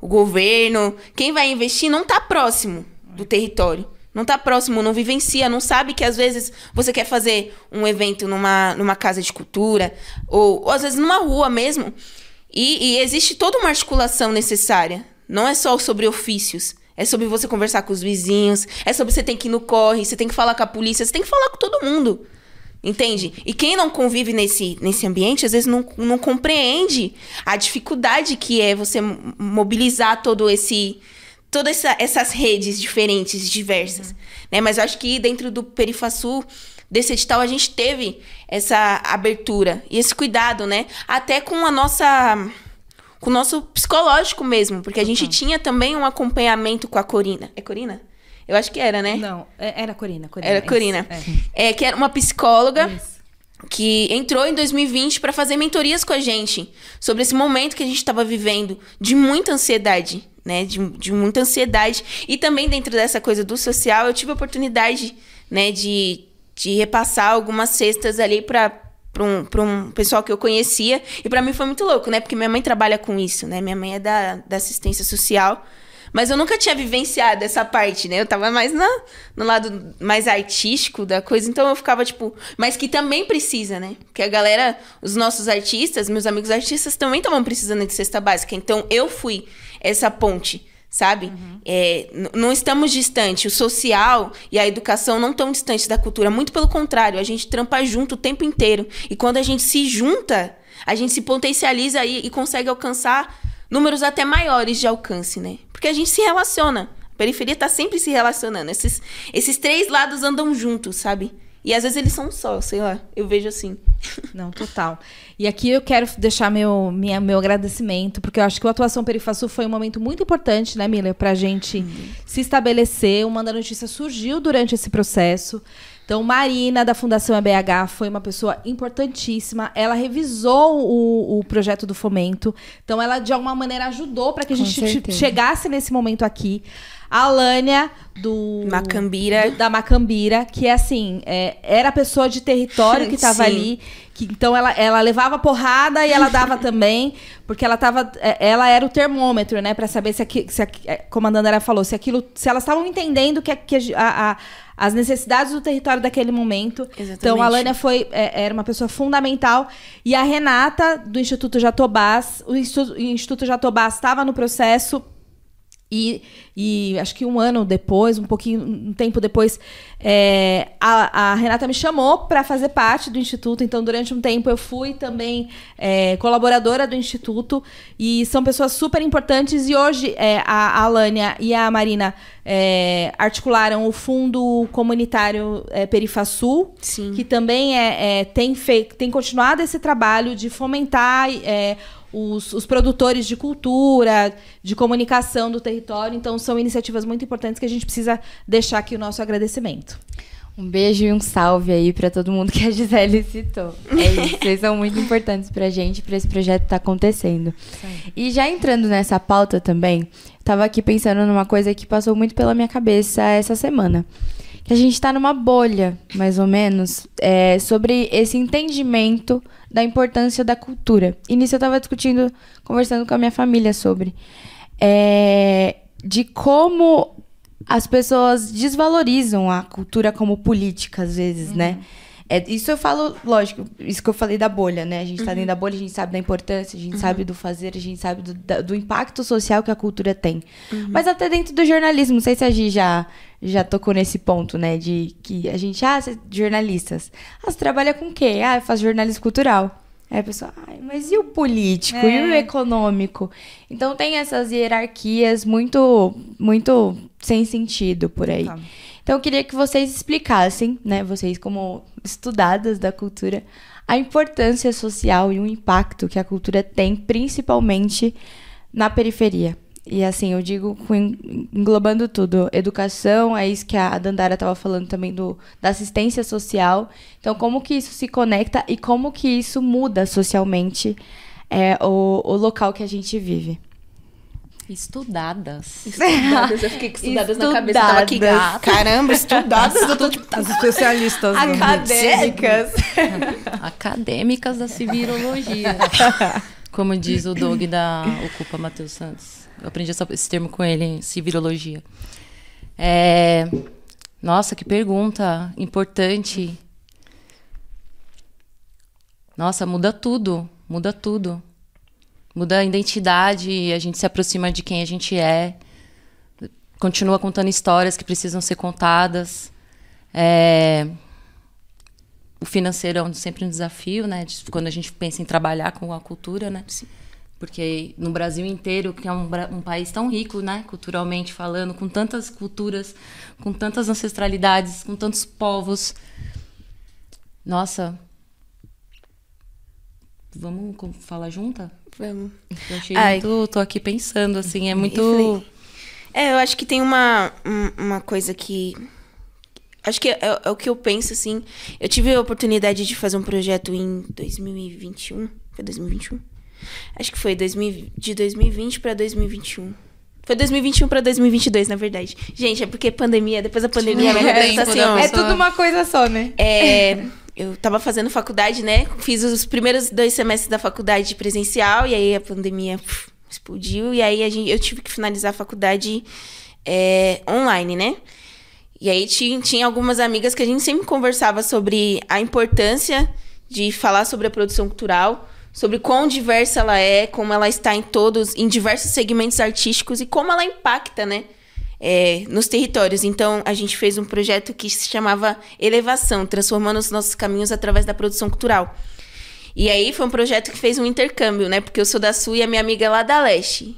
S4: o governo, quem vai investir, não está próximo do território. Não está próximo, não vivencia, não sabe que às vezes você quer fazer um evento numa, numa casa de cultura, ou, ou às vezes numa rua mesmo. E, e existe toda uma articulação necessária. Não é só sobre ofícios. É sobre você conversar com os vizinhos. É sobre você ter que ir no corre, você tem que falar com a polícia, você tem que falar com todo mundo. Entende? E quem não convive nesse, nesse ambiente, às vezes não, não compreende a dificuldade que é você mobilizar todo esse. Todas essa, essas redes diferentes, diversas. Uhum. Né? Mas eu acho que dentro do Perifasul, desse edital, a gente teve essa abertura e esse cuidado, né? Até com a nossa com o nosso psicológico mesmo, porque a gente uhum. tinha também um acompanhamento com a Corina. É Corina? Eu acho que era, né?
S1: Não, é, era Corina. Corina
S4: era Corina. É. é. que era uma psicóloga. Isso. Que entrou em 2020 para fazer mentorias com a gente sobre esse momento que a gente estava vivendo de muita ansiedade, né? De, de muita ansiedade. E também dentro dessa coisa do social, eu tive a oportunidade, né, de, de repassar algumas cestas ali para para um, um pessoal que eu conhecia. E para mim foi muito louco, né? Porque minha mãe trabalha com isso, né? Minha mãe é da, da assistência social. Mas eu nunca tinha vivenciado essa parte, né? Eu tava mais na, no lado mais artístico da coisa, então eu ficava tipo. Mas que também precisa, né? Porque a galera, os nossos artistas, meus amigos artistas também estavam precisando de cesta básica. Então eu fui essa ponte sabe? Uhum. É, não estamos distantes. O social e a educação não estão distantes da cultura. Muito pelo contrário, a gente trampa junto o tempo inteiro. E quando a gente se junta, a gente se potencializa e, e consegue alcançar números até maiores de alcance, né? Porque a gente se relaciona. A periferia está sempre se relacionando. Esses, esses três lados andam juntos, sabe? E às vezes eles são só, sei lá, eu vejo assim. [LAUGHS]
S1: Não, total. E aqui eu quero deixar meu, minha, meu agradecimento, porque eu acho que o Atuação Perifaçu foi um momento muito importante, né, Miller, pra gente uhum. se estabelecer. O Manda Notícia surgiu durante esse processo. Então, Marina, da Fundação ABH, foi uma pessoa importantíssima. Ela revisou o, o projeto do fomento. Então, ela, de alguma maneira, ajudou para que a gente chegasse nesse momento aqui. A Alânia, do...
S4: Macambira.
S1: Do, da Macambira, que é assim, é, era a pessoa de território que estava [LAUGHS] ali. Que, então, ela, ela levava porrada e ela dava [LAUGHS] também, porque ela tava... É, ela era o termômetro, né? para saber se, aqui, se a, como a Dandara falou, se aquilo... Se elas estavam entendendo que, que a, a as necessidades do território daquele momento. Exatamente. Então, a Alânia foi, é, era uma pessoa fundamental. E a Renata, do Instituto Jatobás, o Instituto, o Instituto Jatobás estava no processo e, e, acho que um ano depois, um pouquinho, um tempo depois, é, a, a, Renata me chamou para fazer parte do Instituto. Então, durante um tempo, eu fui também é, colaboradora do Instituto. E são pessoas super importantes. E hoje, é, a, a Alânia e a Marina é, articularam o Fundo Comunitário é, Perifasul, Sim. que também é, é, tem, tem continuado esse trabalho de fomentar os, os, produtores de cultura, de comunicação do território. Então, são iniciativas muito importantes que a gente precisa deixar aqui o nosso agradecimento.
S2: Um beijo e um salve aí para todo mundo que a Gisele citou. É isso, [LAUGHS] vocês são muito importantes para a gente, para esse projeto estar tá acontecendo. Sim. E já entrando nessa pauta também, estava aqui pensando numa coisa que passou muito pela minha cabeça essa semana que a gente está numa bolha, mais ou menos, é, sobre esse entendimento da importância da cultura. E nisso eu estava discutindo, conversando com a minha família sobre. É, de como as pessoas desvalorizam a cultura como política, às vezes, né? uhum. né? É, isso eu falo, lógico, isso que eu falei da bolha, né? A gente está uhum. dentro da bolha, a gente sabe da importância, a gente uhum. sabe do fazer, a gente sabe do, da, do impacto social que a cultura tem. Uhum. Mas até dentro do jornalismo, não sei se a gente já, já tocou nesse ponto, né? De que a gente, ah, você, jornalistas. Ah, você trabalha com o quê? Ah, eu faço jornalismo cultural. Aí a pessoa, ai, mas e o político? É. E o é. econômico? Então tem essas hierarquias muito, muito sem sentido por aí. Tá. Então eu queria que vocês explicassem, né, vocês como estudadas da cultura, a importância social e o impacto que a cultura tem, principalmente na periferia. E assim, eu digo englobando tudo, educação, é isso que a Dandara estava falando também do, da assistência social. Então, como que isso se conecta e como que isso muda socialmente é, o, o local que a gente vive.
S5: Estudadas.
S4: Estudadas, eu fiquei com estudadas na cabeça. Tava aqui,
S2: Estudadas.
S4: caramba, estudadas. Eu tô tipo,
S1: As especialistas.
S2: Acadêmicas.
S5: Acadêmicas da civirologia. Como diz o Doug da Ocupa Matheus Santos. Eu aprendi essa- esse termo com ele, civirologia. É, Nossa, que pergunta importante. Nossa, muda tudo. Muda tudo. Muda a identidade, a gente se aproxima de quem a gente é. Continua contando histórias que precisam ser contadas. É, o financeiro é sempre um desafio, né? Quando a gente pensa em trabalhar com a cultura, né? Porque no Brasil inteiro, que é um, um país tão rico, né? Culturalmente falando, com tantas culturas, com tantas ancestralidades, com tantos povos. Nossa. Vamos falar junta?
S4: Vamos.
S5: Eu achei
S4: Ai.
S5: muito. Tô aqui pensando, assim, é muito.
S4: É, eu acho que tem uma, um- uma coisa que. Acho que é, é o que eu penso, assim. Eu tive a oportunidade de fazer um projeto em 2021. Foi 2021? Acho que foi 2000, de 2020 pra 2021. Foi 2021 pra 2022, na verdade. Gente, é porque pandemia, depois da pandemia, minha cabeça tá
S5: tempo
S4: assim,
S5: da
S4: ó.
S2: É
S5: pessoa-
S2: tudo uma coisa só, né?
S4: É, [LAUGHS] eu tava fazendo faculdade, né? Fiz os primeiros dois semestres da faculdade presencial, e aí a pandemia explodiu, e aí gente, eu tive que finalizar a faculdade é, online, né? E aí tinha, tinha algumas amigas que a gente sempre conversava sobre a importância de falar sobre a produção cultural, sobre quão diversa ela é, como ela está em todos, em diversos segmentos artísticos e como ela impacta, né? É, nos territórios. Então, a gente fez um projeto que se chamava Elevação, transformando os nossos caminhos através da produção cultural. E aí foi um projeto que fez um intercâmbio, né? Porque eu sou da Sul e a minha amiga é lá da Leste.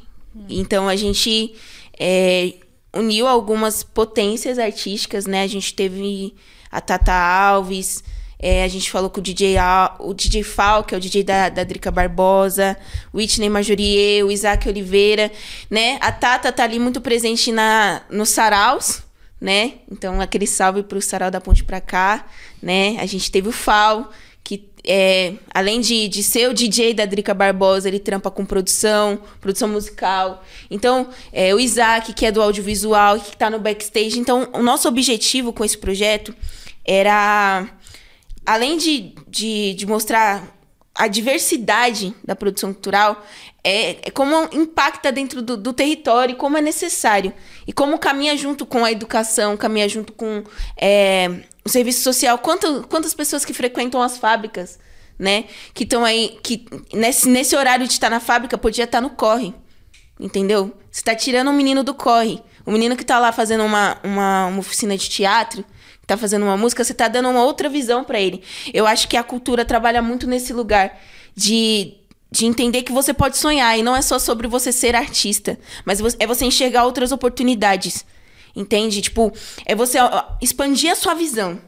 S4: Então a gente é, uniu algumas potências artísticas, né? A gente teve a Tata Alves, é, a gente falou com o DJ, o DJ Fal, que é o DJ da, da Drica Barbosa, Whitney Majorier, o Isaac Oliveira, né? A Tata tá ali muito presente na, nos saraus, né? Então, aquele salve pro Sarau da Ponte pra cá, né? A gente teve o Fal, que é, além de, de ser o DJ da Drica Barbosa, ele trampa com produção, produção musical. Então, é, o Isaac, que é do audiovisual, que tá no backstage. Então, o nosso objetivo com esse projeto era, além de, de, de mostrar a diversidade da produção cultural, é, é como impacta dentro do, do território, como é necessário. E como caminha junto com a educação, caminha junto com é, o serviço social. Quanto, quantas pessoas que frequentam as fábricas, né? Que estão aí, que nesse, nesse horário de estar na fábrica podia estar no corre. Entendeu? Você tá tirando um menino do corre. O menino que tá lá fazendo uma, uma, uma oficina de teatro, tá fazendo uma música, você tá dando uma outra visão para ele. Eu acho que a cultura trabalha muito nesse lugar de, de entender que você pode sonhar e não é só sobre você ser artista, mas é você enxergar outras oportunidades. Entende? Tipo, é você expandir a sua visão.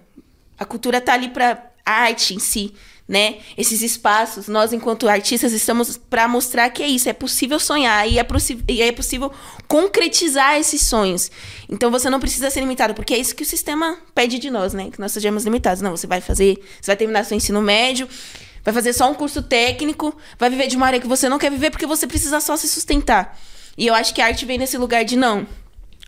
S4: A cultura tá ali para arte em si, né? Esses espaços, nós enquanto artistas estamos para mostrar que é isso, é possível sonhar e é, e é possível concretizar esses sonhos. Então você não precisa ser limitado, porque é isso que o sistema pede de nós, né? Que nós sejamos limitados. Não, você vai fazer, você vai terminar seu ensino médio, vai fazer só um curso técnico, vai viver de uma área que você não quer viver porque você precisa só se sustentar. E eu acho que a arte vem nesse lugar de não.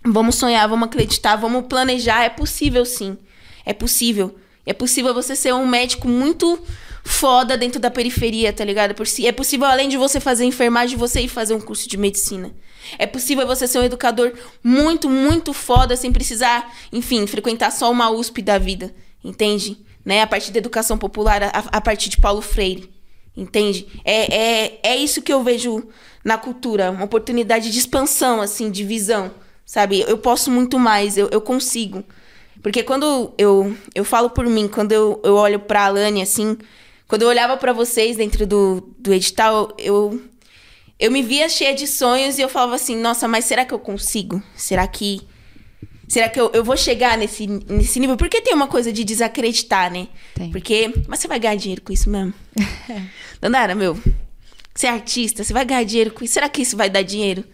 S4: Vamos sonhar, vamos acreditar, vamos planejar. É possível, sim. É possível. É possível você ser um médico muito foda dentro da periferia, tá ligado? É possi- É possível, além de você fazer enfermagem, você ir fazer um curso de medicina. É possível você ser um educador muito, muito foda, sem precisar, enfim, frequentar só uma USP da vida. Entende? Né? A partir da educação popular, a, a partir de Paulo Freire. Entende? É, é, é isso que eu vejo na cultura, uma oportunidade de expansão, assim, de visão, sabe? Eu posso muito mais, eu, eu consigo. Porque quando eu, eu falo por mim, quando eu, eu olho pra Alane, assim, quando eu olhava pra vocês dentro do, do edital, eu, eu me via cheia de sonhos e eu falava assim, nossa, mas será que eu consigo? Será que Será que eu, eu vou chegar nesse, nesse nível? Porque tem uma coisa de desacreditar, né?
S2: Tem.
S4: Porque. Mas você vai ganhar dinheiro com isso mesmo? [LAUGHS] Dandara, meu. Você é artista, você vai ganhar dinheiro com isso. Será que isso vai dar dinheiro?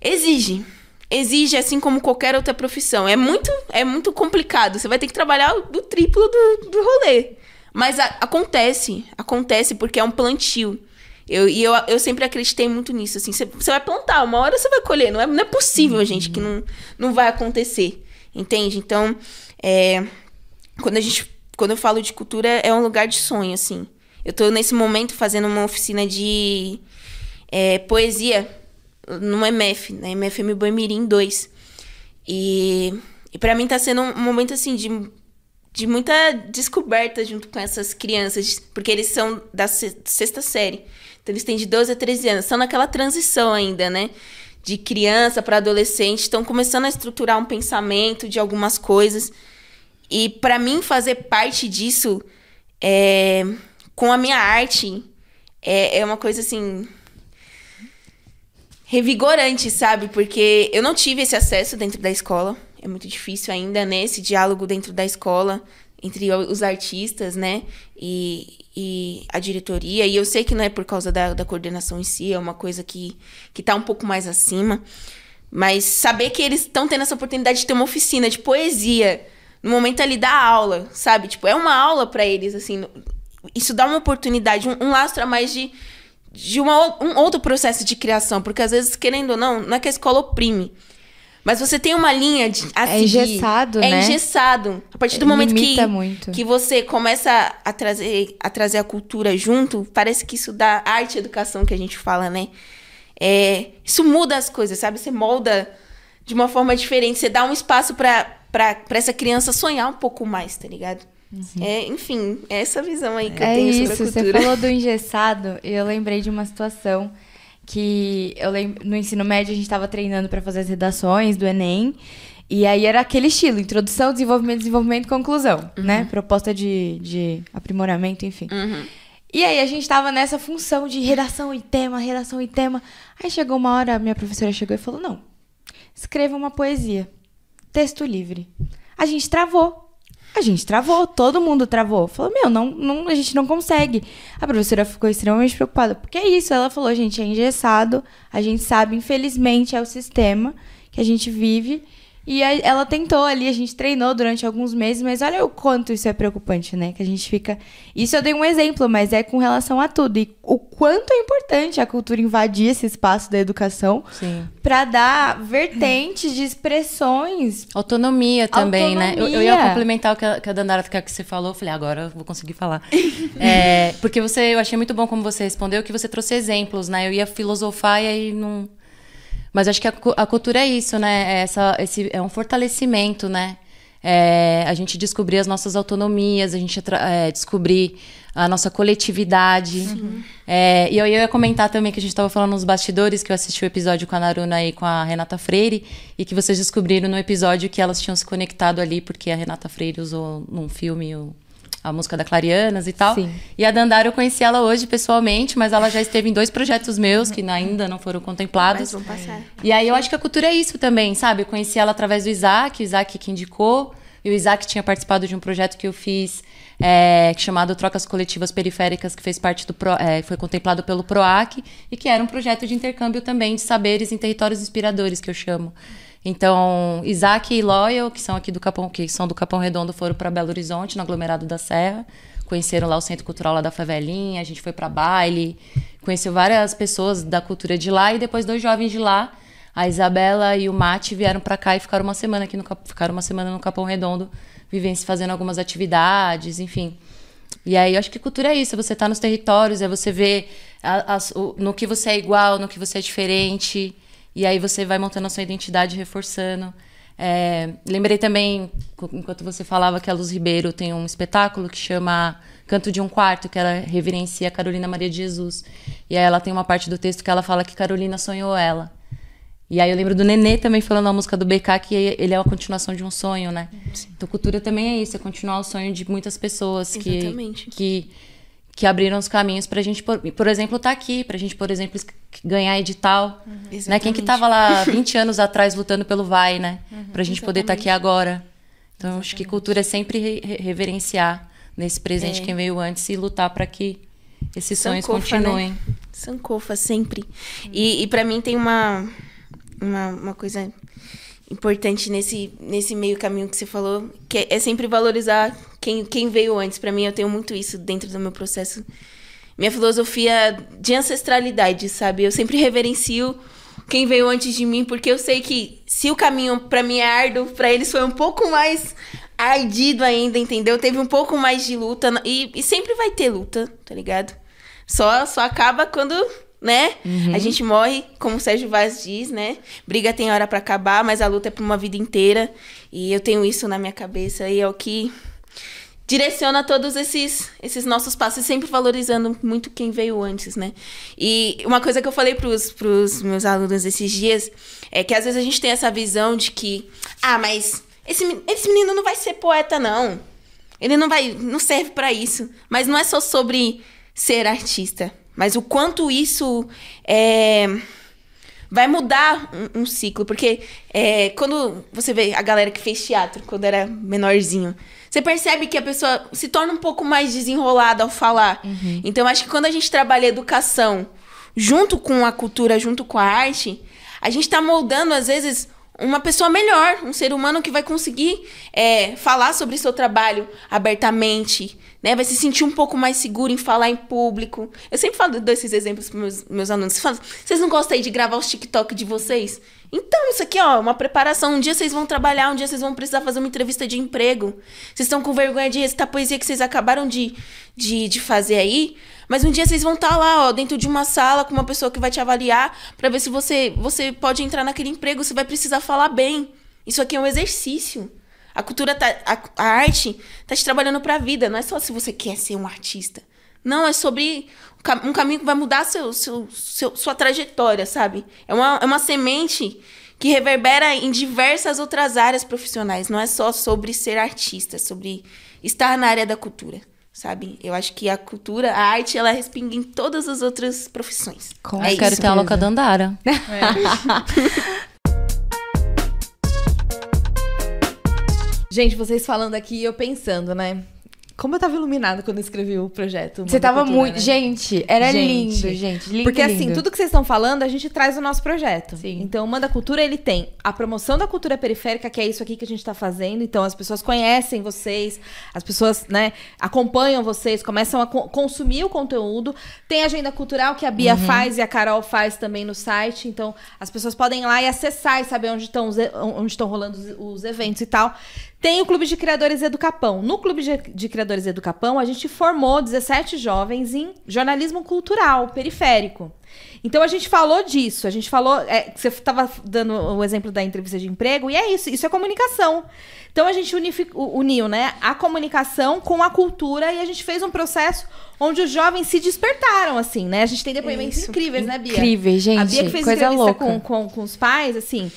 S4: Exige. Exige, assim como qualquer outra profissão. É muito, é muito complicado. Você vai ter que trabalhar do triplo do, do rolê. Mas a- acontece. Acontece porque é um plantio. Eu, e eu, eu sempre acreditei muito nisso. Assim, você, vai plantar, uma hora você vai colher. Não é, não é possível, gente, que não, não vai acontecer. Entende? Então, é, quando a gente quando eu falo de cultura é um lugar de sonho assim eu tô nesse momento fazendo uma oficina de é, poesia no MF na MFM Boemirim 2 e, e para mim tá sendo um momento assim de de muita descoberta junto com essas crianças, porque eles são da se- sexta série. Então eles têm de 12 a 13 anos, estão naquela transição ainda, né? De criança para adolescente, estão começando a estruturar um pensamento de algumas coisas. E para mim fazer parte disso é, com a minha arte é, é uma coisa assim revigorante, sabe? Porque eu não tive esse acesso dentro da escola. É muito difícil ainda, né? Esse diálogo dentro da escola entre os artistas, né? E, e a diretoria. E eu sei que não é por causa da, da coordenação em si, é uma coisa que, que tá um pouco mais acima. Mas saber que eles estão tendo essa oportunidade de ter uma oficina de poesia no momento ali da aula, sabe? Tipo, é uma aula pra eles, assim. Isso dá uma oportunidade, um, um lastro a mais de, de uma, um outro processo de criação. Porque às vezes, querendo ou não, não é que a escola oprime. Mas você tem uma linha de, a
S2: É
S4: seguir.
S2: engessado,
S4: É
S2: né?
S4: engessado. A partir do
S2: Ele
S4: momento que,
S2: muito.
S4: que você começa a trazer, a trazer a cultura junto, parece que isso dá arte e educação que a gente fala, né? É, isso muda as coisas, sabe? Você molda de uma forma diferente. Você dá um espaço pra essa criança sonhar um pouco mais, tá ligado? É, enfim, é essa visão aí que eu
S2: É
S4: tenho
S2: isso,
S4: sobre a
S2: você
S4: cultura.
S2: falou do engessado e eu lembrei de uma situação que eu lembro, no ensino médio a gente estava treinando para fazer as redações do Enem. E aí era aquele estilo, introdução, desenvolvimento, desenvolvimento, conclusão, né? Proposta de, de aprimoramento, enfim.
S4: Uhum.
S2: E aí a gente tava nessa função de redação e tema, redação e tema. Aí chegou uma hora, a minha professora chegou e falou: "Não. Escreva uma poesia. Texto livre". A gente travou. A gente travou, todo mundo travou. Falou: "Meu, não, não, a gente não consegue". A professora ficou extremamente preocupada. Porque é isso, ela falou: "Gente, é engessado. A gente sabe, infelizmente, é o sistema que a gente vive". E aí ela tentou ali, a gente treinou durante alguns meses, mas olha o quanto isso é preocupante, né? Que a gente fica. Isso eu dei um exemplo, mas é com relação a tudo. E o quanto é importante a cultura invadir esse espaço da educação para dar vertentes de expressões.
S5: Autonomia também, né? Eu, eu ia
S2: Autonomia.
S5: complementar o que a, que a Dandara que você falou. Eu falei, agora eu vou conseguir falar. [LAUGHS] É, porque você, eu achei muito bom como você respondeu, que você trouxe exemplos, né? Eu ia filosofar e aí não. Mas acho que a, a cultura é isso, né? É, essa, esse, é um fortalecimento, né? É, a gente descobrir as nonossas autonomias, a gente é, descobrir a nossa coletividade. É, e eu ia comentar também que a gente estava falando nos bastidores, que eu assisti o episódio com a Naruna e com a Renata Freire, e que vocês descobriram no episódio que elas tinham se conectado ali, porque a Renata Freire usou num filme o- a música da Clarianas e tal.
S2: Sim.
S5: E a Dandara eu conheci ela hoje pessoalmente, mas ela já esteve em dois projetos meus que ainda não foram contemplados.
S4: Mas vão passar.
S5: E aí eu acho que a cultura é isso também, sabe? Eu conheci ela através do Isaac, o Isaac que indicou. E o Isaac tinha participado de um projeto que eu fiz é, chamado Trocas Coletivas Periféricas, que fez parte do Pro- é, foi contemplado pelo PROAC, e que era um projeto de intercâmbio também de saberes em territórios inspiradores, que eu chamo. Então, Isaac e Loyal, que são aqui do Capão, que são do Capão Redondo, foram para Belo Horizonte, no aglomerado da Serra. Conheceram lá o Centro Cultural lá da Favelinha, a gente foi para baile, conheceu várias pessoas da cultura de lá e depois dois jovens de lá, a Isabela e o Mate, vieram para cá e ficaram uma semana aqui no ficaram uma semana no Capão Redondo, vivendo fazendo algumas atividades, enfim. E aí eu acho que cultura é isso, é você estar nos territórios, é você ver a- as- o- no que você é igual, no que você é diferente. E aí você vai montando a sua identidade, reforçando. É, lembrei também, enquanto você falava, que a Luz Ribeiro tem um espetáculo que chama Canto de um Quarto, que ela reverencia a Carolina Maria de Jesus. E aí ela tem uma parte do texto que ela fala que Carolina sonhou ela. E aí eu lembro do Nenê também falando a música do BK, que ele é uma continuação de um sonho, né? Então cultura também é isso, é continuar o sonho de muitas pessoas que,
S4: Exatamente.
S5: que, que abriram os caminhos pra gente, por, por exemplo, estar aqui, pra gente, por exemplo, ganhar edital. Né? Quem que
S4: Exatamente.
S5: tava lá 20 anos atrás lutando pelo Vai, né? pra gente poder estar aqui agora. Então, acho que cultura é sempre re- re- reverenciar nesse presente
S4: É.
S5: quem veio antes e lutar para que esses sonhos
S4: Sankofa,
S5: continuem.
S4: Né? Sankofa, sempre. E, e para mim tem uma, uma, uma coisa importante nesse, nesse meio caminho que você falou, que é, é sempre valorizar quem, quem veio antes. Para mim, eu tenho muito isso dentro do meu processo. Minha filosofia de ancestralidade, sabe? Eu sempre reverencio quem veio antes de mim, porque eu sei que se o caminho para mim é árduo, para eles foi um pouco mais ardido ainda, entendeu? Teve um pouco mais de luta e, e sempre vai ter luta, tá ligado? Só só acaba quando, né? A gente morre, como o Sérgio Vaz diz, né? Briga tem hora pra acabar, mas a luta é por uma vida inteira. E eu tenho isso na minha cabeça e é o que direciona todos esses, esses nossos passos, sempre valorizando muito quem veio antes, né? E uma coisa que eu falei pros, pros meus alunos esses dias é que às vezes a gente tem essa visão de que, ah, mas esse, esse menino não vai ser poeta, não. Ele não vai, não serve pra isso. Mas não é só sobre ser artista, mas o quanto isso é vai mudar um, um ciclo. Porque é, quando você vê a galera que fez teatro quando era menorzinho, você percebe que a pessoa se torna um pouco mais desenrolada ao falar. Então, acho que quando a gente trabalha educação junto com a cultura, junto com a arte, a gente tá moldando, às vezes, uma pessoa melhor, um ser humano que vai conseguir é, falar sobre seu trabalho abertamente, né? Vai se sentir um pouco mais seguro em falar em público. Eu sempre falo desses exemplos para meus, meus alunos. Vocês não gostam aí de gravar os TikTok de vocês? Então, isso aqui, ó, uma preparação. Um dia vocês vão trabalhar, um dia vocês vão precisar fazer uma entrevista de emprego. Vocês estão com vergonha de recitar poesia que vocês acabaram de, de, de fazer aí. Mas um dia vocês vão estar lá, ó, dentro de uma sala com uma pessoa que vai te avaliar para ver se você, você pode entrar naquele emprego. Você vai precisar falar bem. Isso aqui é um exercício. A cultura tá. A, a arte tá te trabalhando pra vida. Não é só se você quer ser um artista. Não, é sobre um cam- caminho que vai mudar seu, seu, seu- sua trajetória, sabe? É uma, é uma semente que reverbera em diversas outras áreas profissionais. Não é só sobre ser artista, é sobre estar na área da cultura, sabe? Eu acho que a cultura, a arte, ela respinga em todas as outras profissões.
S2: Com
S5: Eu quero ter a Dandara. [LAUGHS]
S1: Gente, vocês falando aqui e eu pensando, né? Como eu tava iluminada quando eu escrevi o projeto.
S2: Você tava
S1: Cultura,
S2: muito.
S1: né?
S2: Gente, era
S1: Gente.
S2: lindo, gente. Lindo,
S1: Porque assim,
S2: lindo.
S1: tudo que vocês estão falando, a gente traz o nosso projeto.
S2: Sim.
S1: Então, o Manda Cultura, ele tem a promoção da cultura periférica, que é isso aqui que a gente tá fazendo. Então, as pessoas conhecem vocês, as pessoas, né, acompanham vocês, começam a co- consumir o conteúdo. Tem a agenda cultural que a Bia
S2: Uhum.
S1: faz e a Carol faz também no site. Então, as pessoas podem ir lá e acessar e saber onde estão onde estão rolando os, os eventos e tal. Tem o Clube de Criadores Educapão. No Clube de, Criadores Educapão, a gente formou 17 jovens em jornalismo cultural periférico. Então a gente falou disso, a gente falou. é, você estava dando o exemplo da entrevista de emprego, e é isso, isso é comunicação. Então a gente uniu né, a comunicação com a cultura e a gente fez um processo onde os jovens se despertaram, assim, né? A gente tem depoimentos
S4: Isso.
S1: incríveis, né, Bia?
S2: Incríveis, gente.
S1: A Bia que fez
S2: coisa
S1: entrevista
S2: louca.
S1: com, com, com os pais, assim,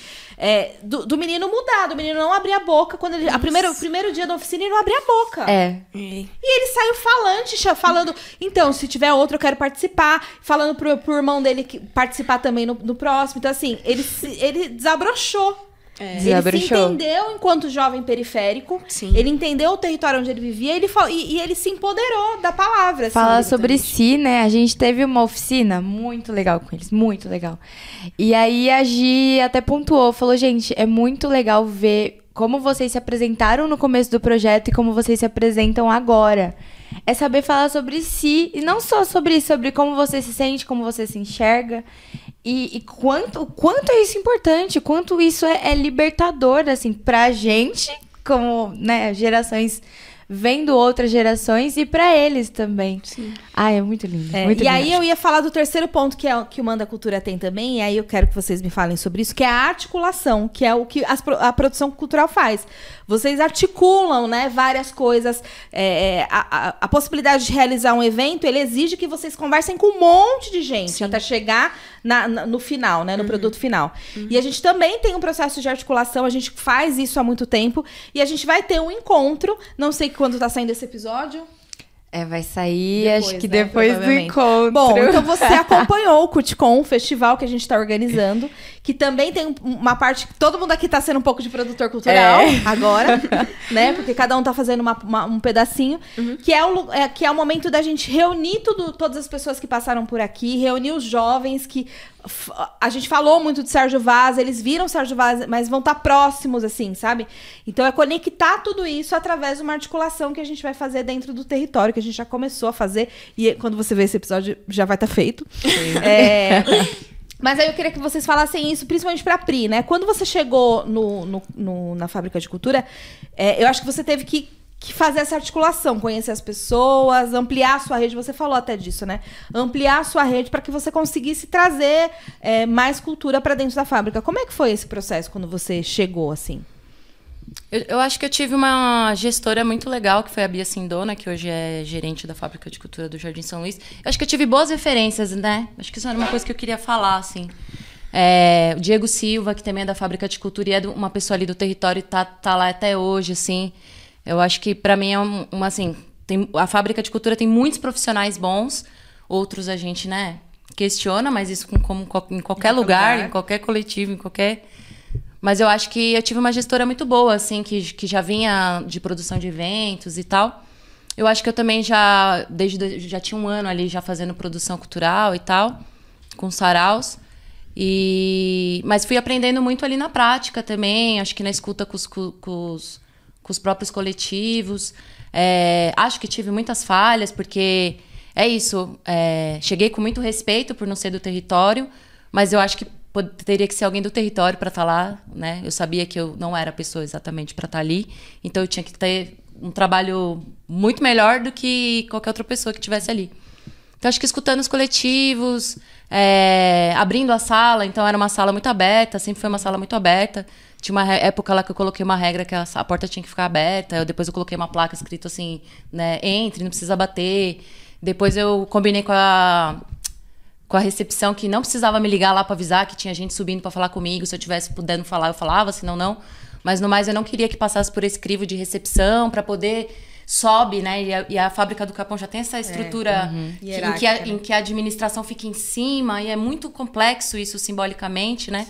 S1: é, do, do menino mudar, do menino não abrir a boca. Quando ele, a primeira, o primeiro dia da oficina, ele não abria a boca.
S2: É.
S1: E ele saiu falante, falando, então, se tiver outro, eu quero participar. Falando pro, pro irmão dele que participar também no, no próximo. Então, assim, ele, ele desabrochou. Ele se entendeu enquanto jovem periférico.
S4: Sim.
S1: Ele entendeu o território onde ele vivia ele fal- e, e ele se empoderou da palavra. assim,
S2: Falar sobre si, né? A gente teve uma oficina muito legal com eles, muito legal. E aí a Gi até pontuou, falou, gente, é muito legal ver como vocês se apresentaram no começo do projeto e como vocês se apresentam agora. É saber falar sobre si, e não só sobre sobre como você se sente, como você se enxerga. E, e quanto, quanto é isso importante, quanto isso é, é libertador, assim, pra gente, como, né, gerações vendo outras gerações e pra eles também.
S4: Sim.
S2: Ai, é muito lindo.
S1: É,
S2: muito
S1: e aí
S2: lindo.
S1: eu ia falar do terceiro ponto que é o que o Manda Cultura tem também, e aí eu quero que vocês me falem sobre isso, que é a articulação, que é o que as a produção cultural faz. Vocês articulam, né, várias coisas. é, é, a, a- a possibilidade de realizar um evento, ele exige que vocês conversem com um monte de gente até chegar na- na- no final, né, no produto final. E a gente também tem um processo de articulação, a gente faz isso há muito tempo, e a gente vai ter um encontro, não sei quando tá saindo esse episódio.
S2: É, vai sair,
S1: Depois,
S2: acho que
S1: né,
S2: depois do encontro.
S1: Bom, então você [LAUGHS] acompanhou o CutCon, o festival que a gente está organizando, que também tem um- uma parte que todo mundo aqui está sendo um pouco de produtor cultural
S2: É. [LAUGHS]
S1: agora, [LAUGHS] né? Porque cada um tá fazendo uma- uma- um pedacinho, que, é o, é, que é o momento da gente reunir tudo, todas as pessoas que passaram por aqui, reunir os jovens que a gente falou muito de Sérgio Vaz, eles viram Sérgio Vaz, mas vão estar próximos, assim, sabe? Então é conectar tudo isso através de uma articulação que a gente vai fazer dentro do território, que a gente já começou a fazer. E quando você ver esse episódio, já vai estar feito. É, [LAUGHS] Mas aí eu queria que vocês falassem isso, principalmente pra Pri, né? Quando você chegou no, no- no- na fábrica de cultura, é, eu acho que você teve que, que fazer essa articulação, conhecer as pessoas, ampliar a sua rede. Você falou até disso, né? Ampliar a sua rede para que você conseguisse trazer é, mais cultura pra dentro da fábrica. Como é que foi esse processo quando você chegou, assim?
S5: Eu, eu acho que eu tive uma gestora muito legal, que foi a Bia Sindona, que hoje é gerente da Fábrica de Cultura do Jardim São Luís. Eu acho que eu tive boas referências, né? Acho que isso era uma coisa que eu queria falar, assim. É, o Diego Silva, que também é da Fábrica de Cultura e é uma pessoa ali do território e tá, tá lá até hoje, assim. Eu acho que para mim é um- uma, assim, tem, a Fábrica de Cultura tem muitos profissionais bons, outros a gente, né, questiona, mas isso com, como, em qualquer lugar,
S1: lugar.
S5: em qualquer coletivo, em qualquer mas eu acho que eu tive uma gestora muito boa, assim, que, que já vinha de produção de eventos e tal. Eu acho que eu também já, desde já tinha um ano ali já fazendo produção cultural e tal, com saraus. E mas fui aprendendo muito ali na prática também, acho que na escuta com os, com, os, com os próprios coletivos. É, acho que tive muitas falhas, porque é isso. é, cheguei com muito respeito por não ser do território, mas eu acho que teria que ser alguém do território para estar lá, né? Eu sabia que eu não era a pessoa exatamente para estar ali, então eu tinha que ter um trabalho muito melhor do que qualquer outra pessoa que estivesse ali. Então, acho que escutando os coletivos, é, abrindo a sala, então era uma sala muito aberta, sempre foi uma sala muito aberta. Tinha uma época lá que eu coloquei uma regra que a, a porta tinha que ficar aberta, eu, depois eu coloquei uma placa escrito assim, né, entre, não precisa bater. Depois eu combinei com a com a recepção que não precisava me ligar lá para avisar que tinha gente subindo para falar comigo, se eu tivesse podendo falar, eu falava, senão não. Mas no mais eu não queria que passasse por esse crivo de recepção para poder sobe, né? E a, e a fábrica do Capão já tem essa estrutura que- em, que a,
S1: né?
S5: em que a administração fica em cima e é muito complexo isso simbolicamente, né?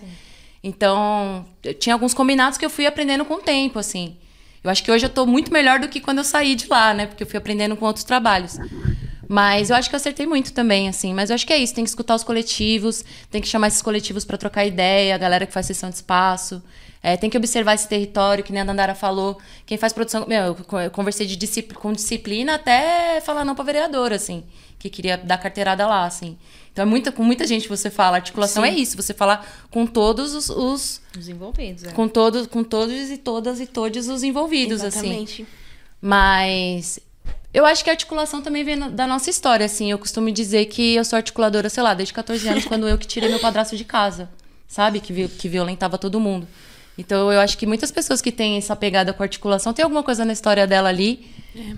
S5: Então, eu tinha alguns combinados que eu fui aprendendo com o tempo, assim. Eu acho que hoje eu tô muito melhor do que quando eu saí de lá, né? Porque eu fui aprendendo com outros trabalhos. Mas eu acho que eu acertei muito também, assim. Mas eu acho que é isso, tem que escutar os coletivos, tem que chamar esses coletivos para trocar ideia, a galera que faz sessão de espaço. É, tem que observar esse território, que nem a Dandara falou. Quem faz produção. Meu, eu co- eu conversei de discipli- com disciplina até falar não pra vereadora, assim, que queria dar carteirada lá, assim. Então é muita, com muita gente você fala. Articulação é isso, você falar com todos os. os-
S1: Os envolvidos, é.
S5: com, todos, com todos e todas e todos os envolvidos, assim.
S4: Exatamente.
S5: Mas eu acho que a articulação também vem da nossa história, assim. Eu costumo dizer que eu sou articuladora, sei lá, desde 14 anos, quando eu que tirei meu padrasto de casa, sabe? Que, que violentava todo mundo. Então eu acho que muitas pessoas que têm essa pegada com articulação, tem alguma coisa na história dela ali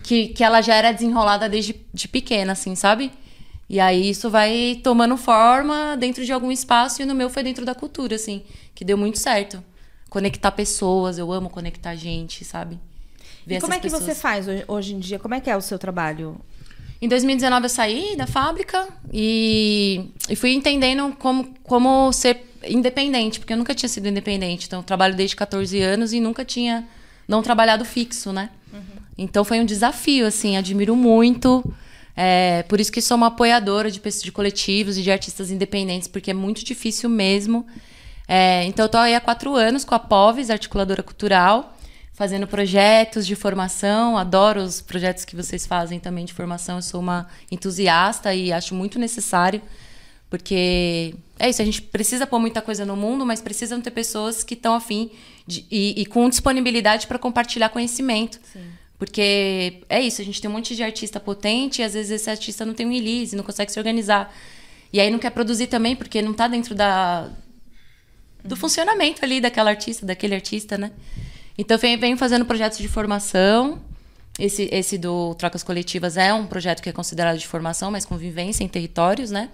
S5: que, que ela já era desenrolada desde de pequena, assim, sabe? E aí isso vai tomando forma dentro de algum espaço, e no meu foi dentro da cultura, assim, que deu muito certo. Conectar pessoas, eu amo conectar gente, sabe? Ver
S1: E como é que você
S5: pessoas.
S1: faz hoje, em dia? Como é que é o seu trabalho?
S5: Em 2019 eu saí da fábrica e, e fui entendendo como, como ser independente, porque eu nunca tinha sido independente. Então, eu trabalho desde 14 anos e nunca tinha não trabalhado fixo, né? Então, foi um desafio, assim, admiro muito. É, por isso que sou uma apoiadora de, de coletivos e de artistas independentes, porque é muito difícil mesmo. É, então, eu tô aí há quatro anos com a POVES, articuladora cultural, fazendo projetos de formação. Adoro os projetos que vocês fazem também de formação. Eu sou uma entusiasta e acho muito necessário, porque é isso, a gente precisa pôr muita coisa no mundo, mas precisam ter pessoas que estão afim de, e, e com disponibilidade para compartilhar conhecimento. Porque é isso, a gente tem um monte de artista potente e às vezes esse artista não tem um release, não consegue se organizar. E aí não quer produzir também, porque não está dentro da, do funcionamento ali daquela artista, daquele artista, né? Então venho, fazendo projetos de formação. Esse, esse do Trocas Coletivas é um projeto que é considerado de formação, mas com vivência em territórios, né?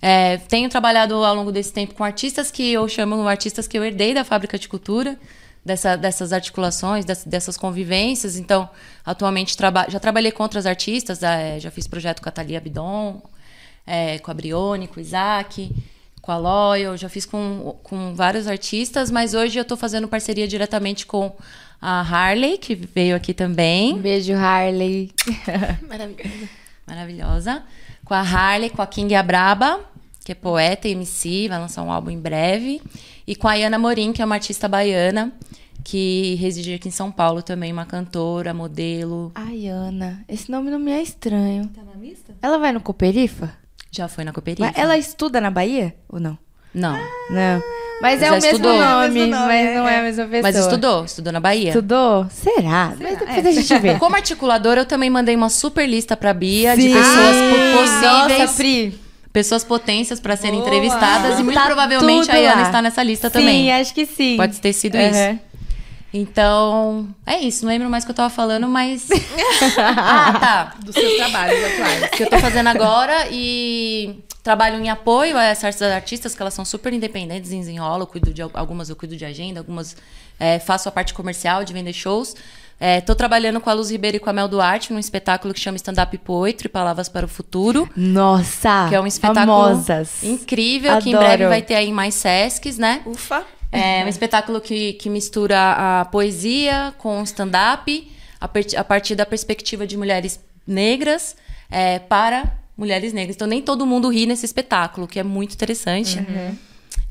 S5: É, tenho trabalhado ao longo desse tempo com artistas que eu chamo artistas que eu herdei da fábrica de cultura. dessa, dessas articulações, dessas, dessas convivências. Então, atualmente traba já trabalhei com outras artistas, é, já fiz projeto com a Thalia Abdon, é, com a Brione, com o Isaac, com a Loyal, já fiz com, com vários artistas, mas hoje eu estou fazendo parceria diretamente com a Harley, que veio aqui também.
S2: Um beijo, Harley. [LAUGHS]
S4: Maravilhoso.
S5: Maravilhosa. Com a Harley, com a King Abraba, que é poeta e MC, vai lançar um álbum em breve. E com a Ayana Morim, que é uma artista baiana, que reside aqui em São Paulo também, uma cantora, modelo.
S2: Ai, Ana, esse nome não me é estranho.
S1: Tá na lista?
S2: Ela vai no Cooperifa?
S5: Já foi na Cooperifa?
S2: Mas ela estuda na Bahia ou não?
S5: Não.
S2: Não. Mas é o mesmo
S5: estudou.
S2: nome,
S1: É o mesmo nome,
S2: mas não é
S1: é.
S2: a mesma pessoa.
S5: Mas estudou, estudou na Bahia.
S2: Estudou? Será? Mas depois a gente vê. [LAUGHS]
S5: Como articuladora, eu também mandei uma super lista pra Bia de
S2: Sim.
S5: pessoas po- possíveis,
S2: Nossa, Pri.
S5: pessoas potências pra serem
S1: Boa.
S5: entrevistadas e muito
S2: Tá
S5: provavelmente a
S2: lá.
S5: está nessa lista
S2: sim,
S5: também.
S2: acho que sim.
S5: Pode ter sido
S2: Aham.
S5: isso. Então, é isso. Não lembro mais o que eu tava falando, mas. [LAUGHS] ah, tá.
S1: Dos seus trabalhos atuais.
S5: que eu tô fazendo agora e trabalho em apoio a essas artistas que elas são super independentes, desenrolam, eu cuido de al- algumas eu cuido de agenda, algumas é, faço a parte comercial de vender shows. É, tô trabalhando com a Luz Ribeiro e com a Mel Duarte num espetáculo que chama Stand Up Poetry, Palavras para o Futuro,
S2: Nossa,
S5: que é um espetáculo
S2: famosas.
S5: incrível, que em
S2: Adoro.
S5: breve vai ter aí mais Sescs, né?
S4: Ufa.
S5: É um espetáculo que, que mistura a poesia com stand-up, a, a partir da perspectiva de mulheres negras é, para mulheres negras. Então, nem todo mundo ri nesse espetáculo, que é muito interessante.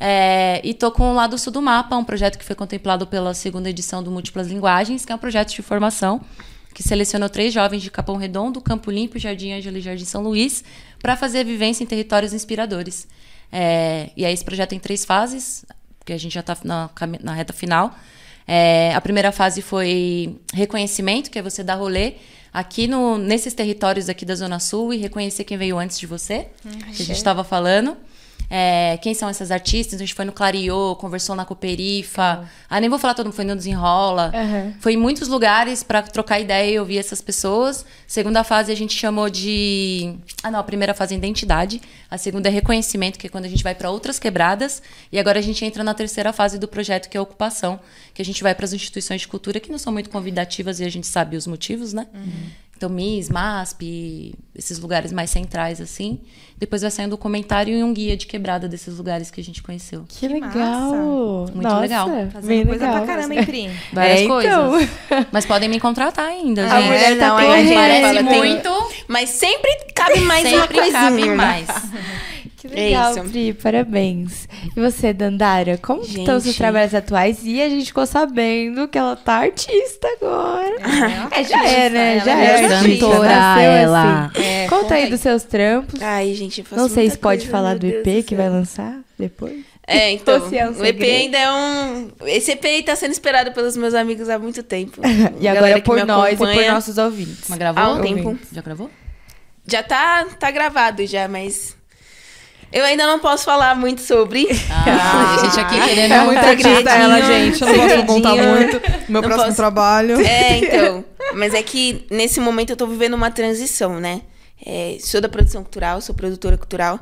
S5: É, e tô com o Lado Sul do Mapa, um projeto que foi contemplado pela segunda edição do Múltiplas Linguagens, que é um projeto de formação que selecionou três jovens de Capão Redondo, Campo Limpo, Jardim Ângelo e Jardim São Luís, para fazer vivência em territórios inspiradores. É, e aí esse projeto tem três fases, porque a gente já está na, na reta final. É, a primeira fase foi reconhecimento, que é você dar rolê aqui no, nesses territórios aqui da Zona Sul e reconhecer quem veio antes de você, que a gente estava falando. É, quem são essas artistas? A gente foi no Clariô, conversou na Cooperifa. Ah, nem vou falar todo mundo, foi no Desenrola.
S2: Aham.
S5: Foi em muitos lugares para trocar ideia e ouvir essas pessoas. Segunda fase a gente chamou de. Ah, não, a primeira fase é identidade. A segunda é reconhecimento, que é quando a gente vai para outras quebradas. E agora a gente entra na terceira fase do projeto, que é a ocupação, que a gente vai para as instituições de cultura que não são muito convidativas e a gente sabe os motivos, né? Então, MIS, MASP, esses lugares mais centrais, assim. Depois vai sair um documentário e um guia de quebrada desses lugares que a gente conheceu.
S2: Que
S1: massa.
S2: legal.
S5: Muito
S2: Nossa,
S5: legal.
S1: Fazendo
S2: bem
S1: coisa
S2: legal.
S1: pra caramba, hein, Pri? [LAUGHS]
S5: Várias
S2: É, então.
S5: coisas. [LAUGHS] Mas podem me contratar ainda,
S2: A
S5: gente.
S2: mulher tá
S4: Não, aí a gente
S5: Parece
S4: fala, tem-
S5: muito,
S4: Mas sempre cabe mais uma
S5: sempre
S4: coisinha.
S5: cabe
S4: né?
S5: mais. [LAUGHS]
S2: Que legal,
S4: isso.
S2: Pri, parabéns. E você, Dandara, como que estão os seus
S4: Gente.
S2: trabalhos atuais? E a gente ficou sabendo que ela tá artista agora.
S1: É, [LAUGHS]
S2: É, já é, né?
S1: ela
S2: Já
S1: é
S2: é artista.
S5: cantora,
S2: nasceu
S5: ela.
S2: assim.
S1: É,
S2: conta,
S1: conta
S2: aí
S1: aí.
S2: dos seus trampos.
S4: Ai, gente, eu faço
S2: Não sei se pode
S4: coisa,
S2: falar do
S4: Deus
S2: EP
S4: do
S2: que vai lançar depois.
S4: É, então.
S2: É um
S4: o EP ainda é um. Esse EP aí tá sendo esperado pelos meus amigos há muito tempo. [LAUGHS]
S2: E agora por nós e por nossos ouvintes.
S5: Mas gravou?
S4: Há um tempo.
S5: Já gravou?
S4: Já tá, tá gravado já, mas. Eu ainda não posso falar muito sobre. [LAUGHS]
S5: Ah, a gente aqui querendo
S6: É muito artista ela, gente. Eu não posso contar muito. Meu
S4: Não
S6: próximo
S4: posso.
S6: trabalho.
S4: É, [LAUGHS] então. Mas é que nesse momento eu tô vivendo uma transição, né? É, sou da produção cultural, sou produtora cultural,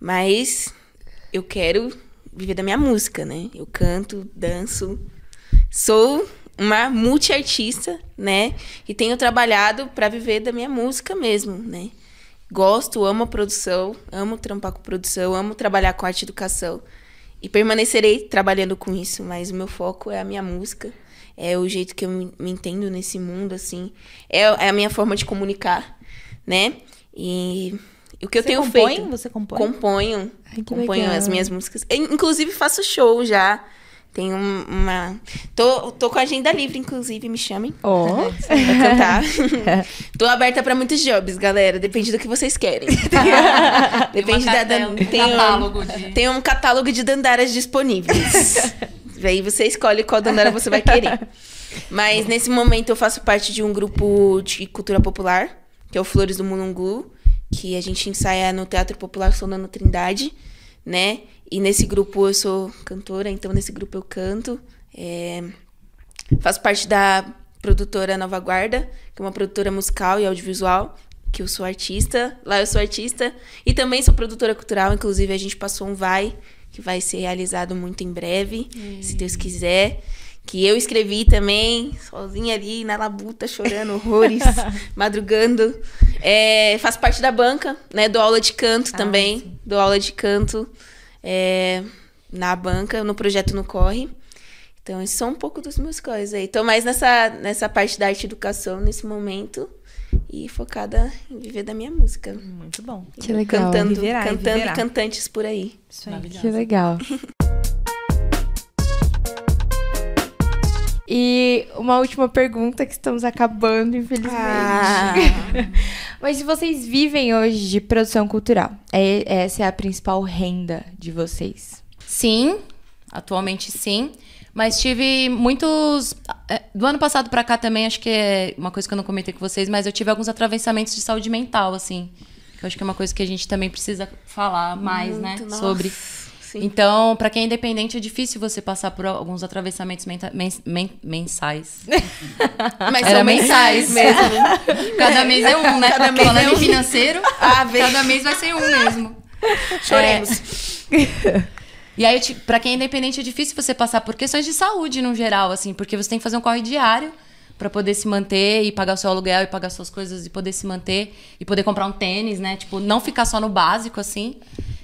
S4: mas eu quero viver da minha música, né? Eu canto, danço, sou uma multiartista, né? E tenho trabalhado para viver da minha música mesmo, né? Gosto, amo a produção, amo trampar com produção, amo trabalhar com arte e educação. E permanecerei trabalhando com isso, mas o meu foco é a minha música. É o jeito que eu me, entendo nesse mundo, assim. É, é a minha forma de comunicar, né? E, o que eu
S1: Você
S4: tenho
S1: compõe?
S4: feito.
S1: Você compõe?
S4: Componho.
S2: Ai,
S4: componho
S2: legal.
S4: as minhas músicas. Eu, Inclusive, faço show já. Tenho um- uma. Tô, tô com a agenda livre, inclusive, me chamem.
S2: Ó. [LAUGHS]
S4: Pra cantar. [LAUGHS] Tô aberta pra muitos jobs, galera. Depende do que vocês querem. [LAUGHS] Depende da, da
S5: um
S4: tem, um,
S5: catálogo de...
S4: tem um catálogo de dandaras disponíveis. Aí você escolhe qual dandara você vai querer. Mas nesse momento eu faço parte de um grupo de cultura popular, que é o Flores do Mulungu, que a gente ensaia no Teatro Popular Solano Trindade, né? E nesse grupo eu sou cantora, então nesse grupo eu canto. É, Faço parte da produtora Nova Guarda, que é uma produtora musical e audiovisual, que eu sou artista. Lá eu sou artista e também sou produtora cultural, inclusive a gente passou um vai que vai ser realizado muito em breve, se Deus quiser, que eu escrevi também, sozinha ali na labuta, chorando horrores, [LAUGHS] madrugando. É, faço parte da banca, né? Dou aula de canto também. Dou aula de canto é, na banca, no projeto No Corre. Então, esses são um pouco dos meus coisas aí. Tô mais nessa, nessa parte da arte e educação nesse momento. E focada em viver da minha música.
S1: Muito bom.
S2: Que legal.
S4: Cantando,
S1: Viverá
S4: cantando
S1: viverá.
S4: e cantantes por aí.
S1: Isso aí.
S2: Que legal. [LAUGHS] E uma última pergunta que estamos acabando, infelizmente.
S4: Ah. [LAUGHS]
S2: Mas se vocês vivem hoje de produção cultural, é- essa é a principal renda de vocês.
S5: Sim, atualmente sim. Mas tive muitos. é, Do ano passado pra cá também, acho que é uma coisa que eu não comentei com vocês, mas eu tive alguns atravessamentos de saúde mental, assim. Que eu acho que é uma coisa que a gente também precisa falar mais, né?
S4: Muito, nossa,
S5: Sobre.
S4: Sim.
S5: Então, pra quem é independente, é difícil você passar por alguns atravessamentos menta- mens- men- mensais. [LAUGHS]
S4: Mas
S5: Era
S4: são
S5: mensais. [LAUGHS]
S4: mesmo.
S5: Cada mês é um, né?
S4: Cada mês é um.
S5: financeiro, [LAUGHS]
S4: Ah,
S5: cada mês vai ser um mesmo.
S4: Choremos.
S5: E aí, pra quem é independente, é difícil você passar por questões de saúde no geral, assim, porque você tem que fazer um corre diário pra poder se manter e pagar o seu aluguel e pagar suas coisas e poder se manter e poder comprar um tênis, né? Tipo, não ficar só no básico, assim.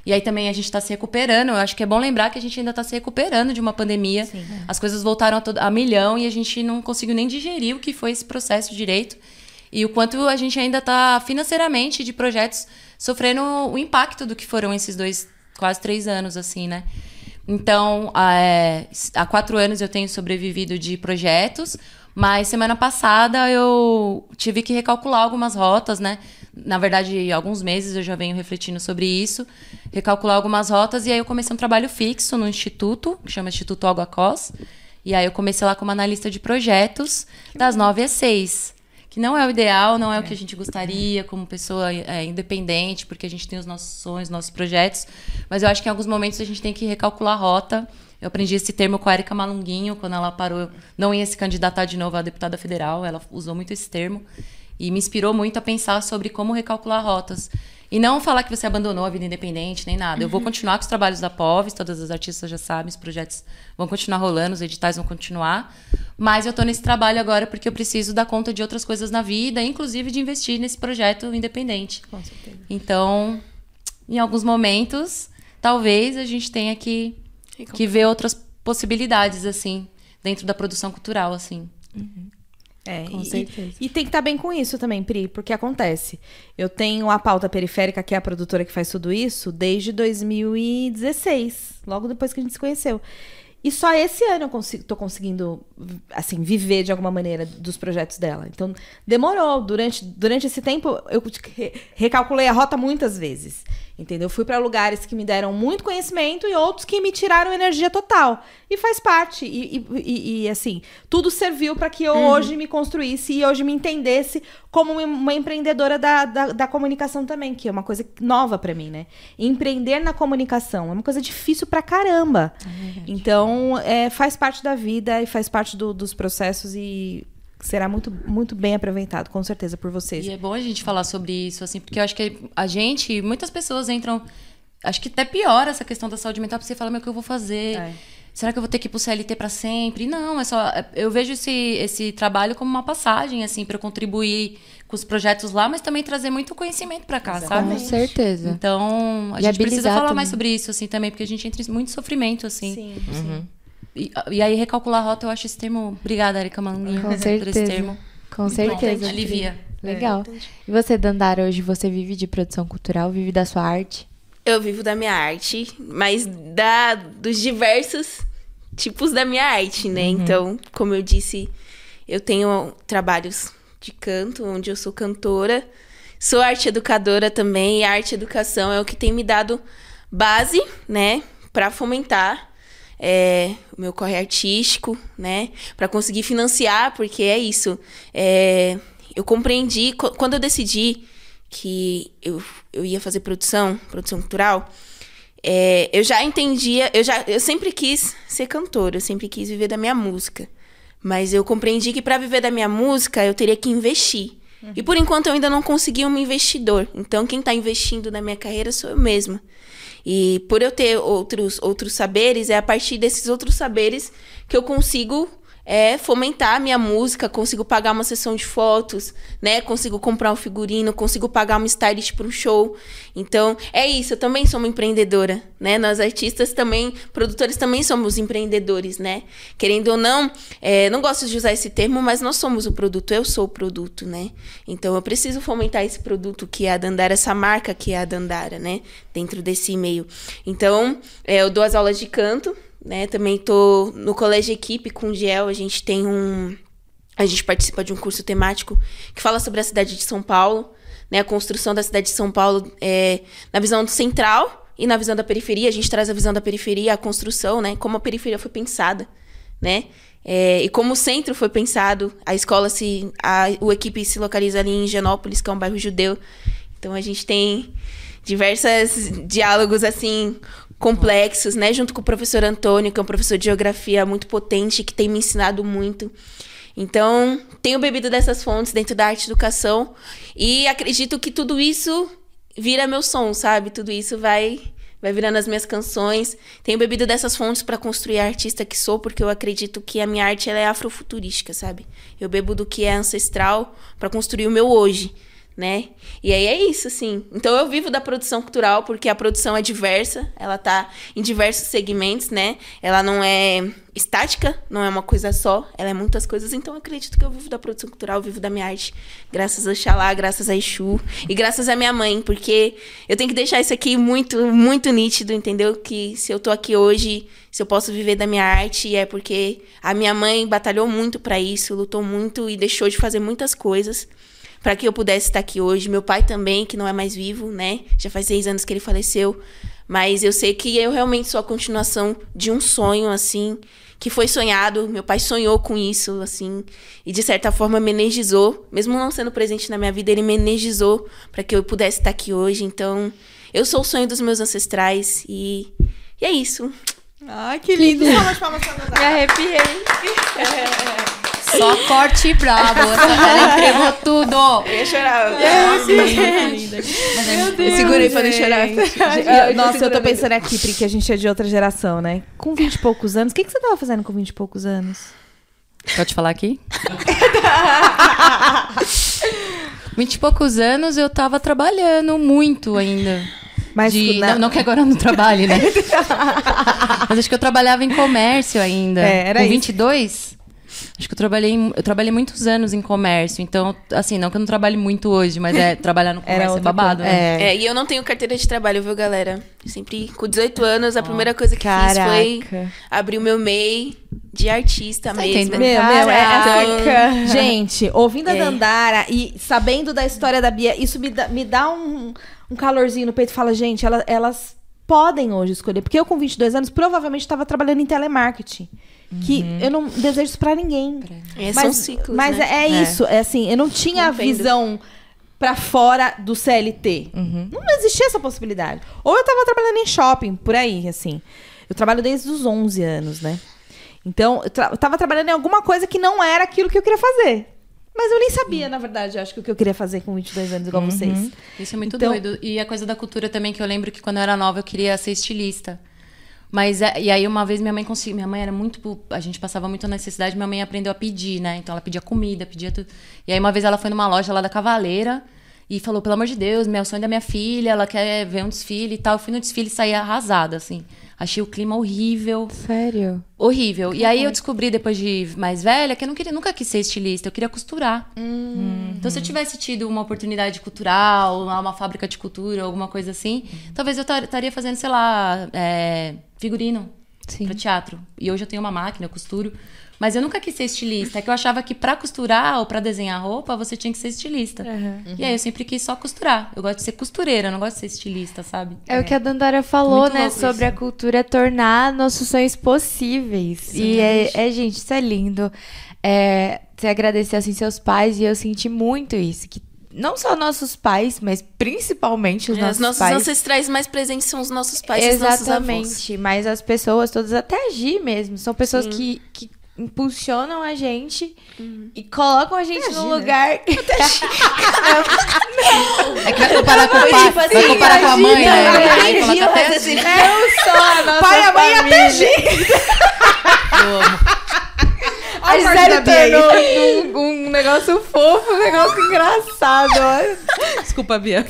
S5: E aí também a gente tá se recuperando. Eu acho que é bom lembrar que a gente ainda tá se recuperando de uma pandemia. As coisas voltaram a, todo- a milhão e a gente não conseguiu nem digerir o que foi esse processo direito. E o quanto a gente ainda tá financeiramente de projetos sofrendo o impacto do que foram esses dois, quase três anos, assim, né? Então, é, há quatro anos eu tenho sobrevivido de projetos, mas semana passada eu tive que recalcular algumas rotas, né? Na verdade, alguns meses eu já venho refletindo sobre isso, recalcular algumas rotas, e aí eu comecei um trabalho fixo no instituto, que chama Instituto Água Cos, e aí eu comecei lá como analista de projetos, das nove às seis. Que não é o ideal, não é, o que a gente gostaria como pessoa é, independente, porque a gente tem os nossos sonhos, nossos projetos. Mas eu acho que em alguns momentos a gente tem que recalcular a rota. Eu aprendi esse termo com a Erika Malunguinho, quando ela parou, não ia se candidatar de novo a deputada federal. Ela usou muito esse termo. E me inspirou muito a pensar sobre como recalcular rotas. E não falar que você abandonou a vida independente, nem nada. Eu vou continuar com os trabalhos da POVES, todas as artistas já sabem, os projetos vão continuar rolando, os editais vão continuar. Mas eu tô nesse trabalho agora porque eu preciso dar conta de outras coisas na vida, inclusive de investir nesse projeto independente.
S1: Com certeza.
S5: Então, em alguns momentos, talvez a gente tenha que, que ver outras possibilidades, assim, dentro da produção cultural, assim.
S1: É,
S2: Com
S1: e,
S2: certeza.
S1: E, e tem que estar bem com isso também, Pri, porque acontece. Eu tenho a pauta periférica, que é a produtora que faz tudo isso, desde 2016, logo depois que a gente se conheceu. E só esse ano eu consigo, tô conseguindo, assim, viver de alguma maneira dos projetos dela. Então, demorou. Durante, durante esse tempo, eu re- recalculei a rota muitas vezes. Entendeu? Fui para lugares que me deram muito conhecimento e outros que me tiraram energia total. E faz parte. E, e- e- e, assim, tudo serviu para que eu hoje me construísse e hoje me entendesse como uma- empreendedora da, da, da comunicação também, que é uma coisa nova para mim, né? Empreender na comunicação é uma coisa difícil pra caramba. então, é, faz parte da vida e faz parte do- dos processos e será muito, muito bem aproveitado, com certeza, por vocês.
S5: E é bom a gente falar sobre isso, assim, porque eu acho que a gente, muitas pessoas entram. Acho que até pior essa questão da saúde mental, porque você fala, meu, o que eu vou fazer?
S1: É.
S5: Será que eu vou ter que ir pro CLT para sempre? Não, é só. Eu vejo esse, esse trabalho como uma passagem, assim, para contribuir com os projetos lá, mas também trazer muito conhecimento para cá,
S2: Com
S5: sabe?
S2: certeza.
S5: Então, a
S2: E
S5: gente precisa falar
S2: também.
S5: mais sobre isso, assim, também, porque a gente entra em muito sofrimento, assim.
S1: Sim,
S5: E, e aí, recalcular a rota, eu acho esse termo. Obrigada, Erika Manguinha,
S2: Com [LAUGHS]
S5: por esse
S2: certeza.
S5: termo.
S2: Com certeza.
S5: Alivia.
S2: Legal. E você, Dandara, hoje você vive de produção cultural, vive da sua arte?
S4: Eu vivo da minha arte, mas da, dos diversos tipos da minha arte, né? Então, como eu disse, eu tenho trabalhos de canto, onde eu sou cantora. Sou arte educadora também, e a arte educação é o que tem me dado base, né, para fomentar é, o meu corre artístico, né, para conseguir financiar, porque é isso. É, eu compreendi qu- quando eu decidi que eu, eu ia fazer produção, produção cultural. É, eu já entendia, eu já, eu sempre quis ser cantora, eu sempre quis viver da minha música. Mas eu compreendi que para viver da minha música eu teria que investir. E por enquanto eu ainda não consegui um investidor. Então quem está investindo na minha carreira sou eu mesma. E por eu ter outros outros saberes, é a partir desses outros saberes que eu consigo é fomentar a minha música, consigo pagar uma sessão de fotos, né? Consigo comprar um figurino, consigo pagar uma stylist para um show. Então, é isso, eu também sou uma empreendedora, né? Nós artistas também, produtores também somos empreendedores, né? Querendo ou não, é, não gosto de usar esse termo, mas nós somos o produto, eu sou o produto, né? Então, eu preciso fomentar esse produto que é a Dandara, essa marca que é a Dandara, né? Dentro desse meio. Então, é, eu dou as aulas de canto, né? Também tô no colégio equipe com o Giel, a gente tem um a gente participa de um curso temático que fala sobre a cidade de São Paulo, né? A construção da cidade de São Paulo é, na visão central e na visão da periferia. A gente traz a visão da periferia, a construção, né? Como a periferia foi pensada, né? É, e como o centro foi pensado, a escola se. A, o equipe se localiza ali em Genópolis, que é um bairro judeu. Então a gente tem diversos diálogos assim complexos, né? Junto com o professor Antônio, que é um professor de geografia muito potente, que tem me ensinado muito. Então, tenho bebido dessas fontes dentro da arte e educação e acredito que tudo isso vira meu som, sabe? Tudo isso vai vai virando as minhas canções. Tenho bebido dessas fontes para construir a artista que sou, porque eu acredito que a minha arte ela é afrofuturística, sabe? Eu bebo do que é ancestral para construir o meu hoje né? E aí é isso, assim. Então eu vivo da produção cultural porque a produção é diversa, ela tá em diversos segmentos, né? Ela não é estática, não é uma coisa só, ela é muitas coisas. Então acredito que eu vivo da produção cultural, vivo da minha arte, graças a Xalá, graças a Exu e graças a minha mãe, porque eu tenho que deixar isso aqui muito, muito nítido, entendeu? Que se eu tô aqui hoje, se eu posso viver da minha arte, é porque a minha mãe batalhou muito para isso, lutou muito e deixou de fazer muitas coisas para que eu pudesse estar aqui hoje. Meu pai também, que não é mais vivo, né? Já faz seis anos que ele faleceu. Mas eu sei que eu realmente sou a continuação de um sonho, assim, que foi sonhado. Meu pai sonhou com isso, assim, e de certa forma me energizou. Mesmo não sendo presente na minha vida, ele me energizou para que eu pudesse estar aqui hoje. Então, eu sou o sonho dos meus ancestrais e, e é isso.
S1: Ai, que lindo. Palmas, palmas, palmas.
S2: Me arrepiei. [LAUGHS]
S5: Só corte brabo. Ela entregou tudo.
S4: Eu ia chorar.
S1: Eu segurei pra não chorar. Eu- Nossa, eu tô pensando aqui, Pri, que a gente é de outra geração, né? Com 20 e poucos anos. O que, que você tava fazendo com 20 e poucos anos?
S5: Pode falar aqui? [LAUGHS] Vinte e poucos anos eu tava trabalhando muito ainda.
S1: Mas
S5: De-
S1: na-
S5: não, não que agora eu não trabalhe, né? [LAUGHS] Mas acho que eu trabalhava em comércio ainda.
S1: É, era
S5: Com
S1: isso.
S5: 22? Acho que eu trabalhei, eu trabalhei muitos anos em comércio. Então, assim, não que eu não trabalhe muito hoje, mas é [LAUGHS] trabalhar no comércio é babado,
S1: coisa.
S5: né?
S1: É.
S4: É, e eu não tenho carteira de trabalho, viu, galera? Sempre, com 18 anos, a primeira coisa que fiz foi
S1: Caraca.
S4: abrir o meu MEI de artista mesmo.
S5: entendendo?
S1: Meu, meu, é
S2: Caraca.
S1: assim, [LAUGHS] Gente, ouvindo a
S4: É.
S1: Dandara e sabendo da história da Bia, isso me dá, me dá um, um calorzinho no peito. Fala, gente, ela- elas podem hoje escolher. Porque eu, com 22 anos, provavelmente estava trabalhando em telemarketing. Que eu não desejo isso pra ninguém.
S4: É,
S1: mas
S4: são ciclos,
S1: mas
S4: né?
S1: é, é isso. É assim, eu não tinha a visão pra fora do CLT. Não existia essa possibilidade. Ou eu tava trabalhando em shopping, por aí, assim. Eu trabalho desde os 11 anos, né? Então, eu, tra- eu tava trabalhando em alguma coisa que não era aquilo que eu queria fazer. Mas eu nem sabia, na verdade, acho que o que eu queria fazer com 22 anos, igual vocês.
S5: Isso é muito
S1: Então-
S5: doido. E a coisa da cultura também, que eu lembro que quando eu era nova eu queria ser estilista. Mas, é- e aí uma vez minha mãe conseguiu, minha mãe era muito, a gente passava muito necessidade, minha mãe aprendeu a pedir, né? Então ela pedia comida, pedia tudo. E aí uma vez ela foi numa loja lá da Cavaleira e falou, pelo amor de Deus, meu sonho da minha filha, ela quer ver um desfile e tal. Eu fui no desfile e saí arrasada, assim. Achei o clima horrível.
S2: Sério?
S5: Horrível. E aí eu descobri, depois de mais velha, que eu não queria, nunca quis ser estilista, eu queria costurar. Então, se eu tivesse tido uma oportunidade cultural, uma, uma fábrica de cultura, alguma coisa assim, talvez eu tar- estaria fazendo, sei lá, é, figurino
S2: Sim.
S5: para teatro. E hoje eu tenho uma máquina, eu costuro. Mas eu nunca quis ser estilista. É que eu achava que pra costurar ou pra desenhar roupa, você tinha que ser estilista. E aí eu sempre quis só costurar. Eu gosto de ser costureira, eu não gosto de ser estilista, sabe?
S2: É, o que a Dandara falou,
S5: Muito
S2: né? Sobre
S5: isso.
S2: a cultura tornar nossos sonhos possíveis. E é, é, gente, isso é lindo. É, você agradecer, assim, seus pais. E eu senti muito isso. Que não só nossos pais, mas principalmente os
S4: É,
S2: nossos
S4: os nossos
S2: pais.
S4: ancestrais mais presentes são os nossos pais e os nossos avós.
S2: Exatamente. Mas as pessoas todas, até a Gi mesmo, são pessoas que, que impulsionam a gente e colocam a gente no lugar. [LAUGHS]
S5: É que vai comparar com o pai,
S2: Tipo assim,
S5: vai comparar com a mãe, né?
S2: imagina,
S5: Aí coloca até
S2: Não só a nossa
S1: Pai, a mãe e até
S2: família.
S5: Eu amo.
S2: A
S1: corte
S2: Gisele tornou um, um negócio fofo, um negócio engraçado.
S1: Desculpa, Bia.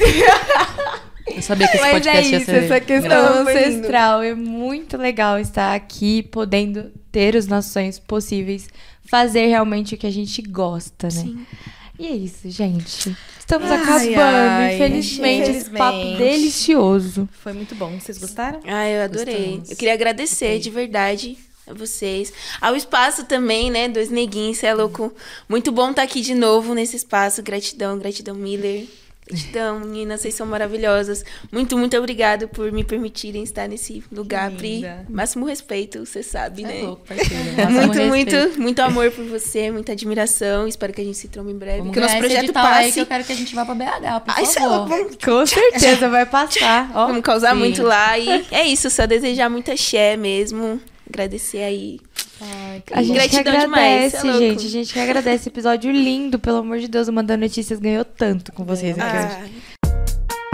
S5: Eu sabia que esse
S2: Mas é
S5: podcast ia
S2: isso,
S5: ser
S2: essa questão
S4: lindo.
S2: ancestral. É muito legal estar aqui, podendo ter os nossos sonhos possíveis, fazer realmente o que a gente gosta, né? E é isso, gente. Estamos
S1: Ai,
S2: acabando,
S1: ai,
S2: infelizmente, esse papo
S1: infelizmente.
S2: delicioso.
S1: Foi muito bom. Vocês gostaram?
S4: Ah, eu adorei.
S1: Gostamos.
S4: Eu queria agradecer de verdade a vocês. Ao espaço também, né? Dois neguinhos, você é louco. Muito bom estar aqui de novo nesse espaço. Gratidão, gratidão, Miller. Gratidão, meninas, vocês são maravilhosas. Muito, muito obrigado por me permitirem estar nesse lugar, Pri. Máximo respeito, você sabe,
S5: É
S4: né?
S5: louco. [LAUGHS] Máximo
S4: Muito,
S5: respeito.
S4: muito, muito amor por você, muita admiração. Espero que a gente se trombe em breve.
S5: Vamos
S4: que o nosso projeto
S5: aí que
S4: passe.
S5: eu quero que a gente vá pra BH, por
S4: Ai, é
S5: favor.
S4: vamos,
S2: Com certeza vai passar. Ó, [LAUGHS]
S4: vamos causar
S5: sim.
S4: muito lá. E é isso, só desejar muita axé mesmo. Agradecer aí.
S2: A gente que
S4: Gratidão demais,
S2: agradece,
S4: cê é
S2: gente. A gente que agradece. Episódio lindo, pelo amor de Deus. O Mandando Notícias ganhou tanto com vocês aqui hoje.
S4: Ah,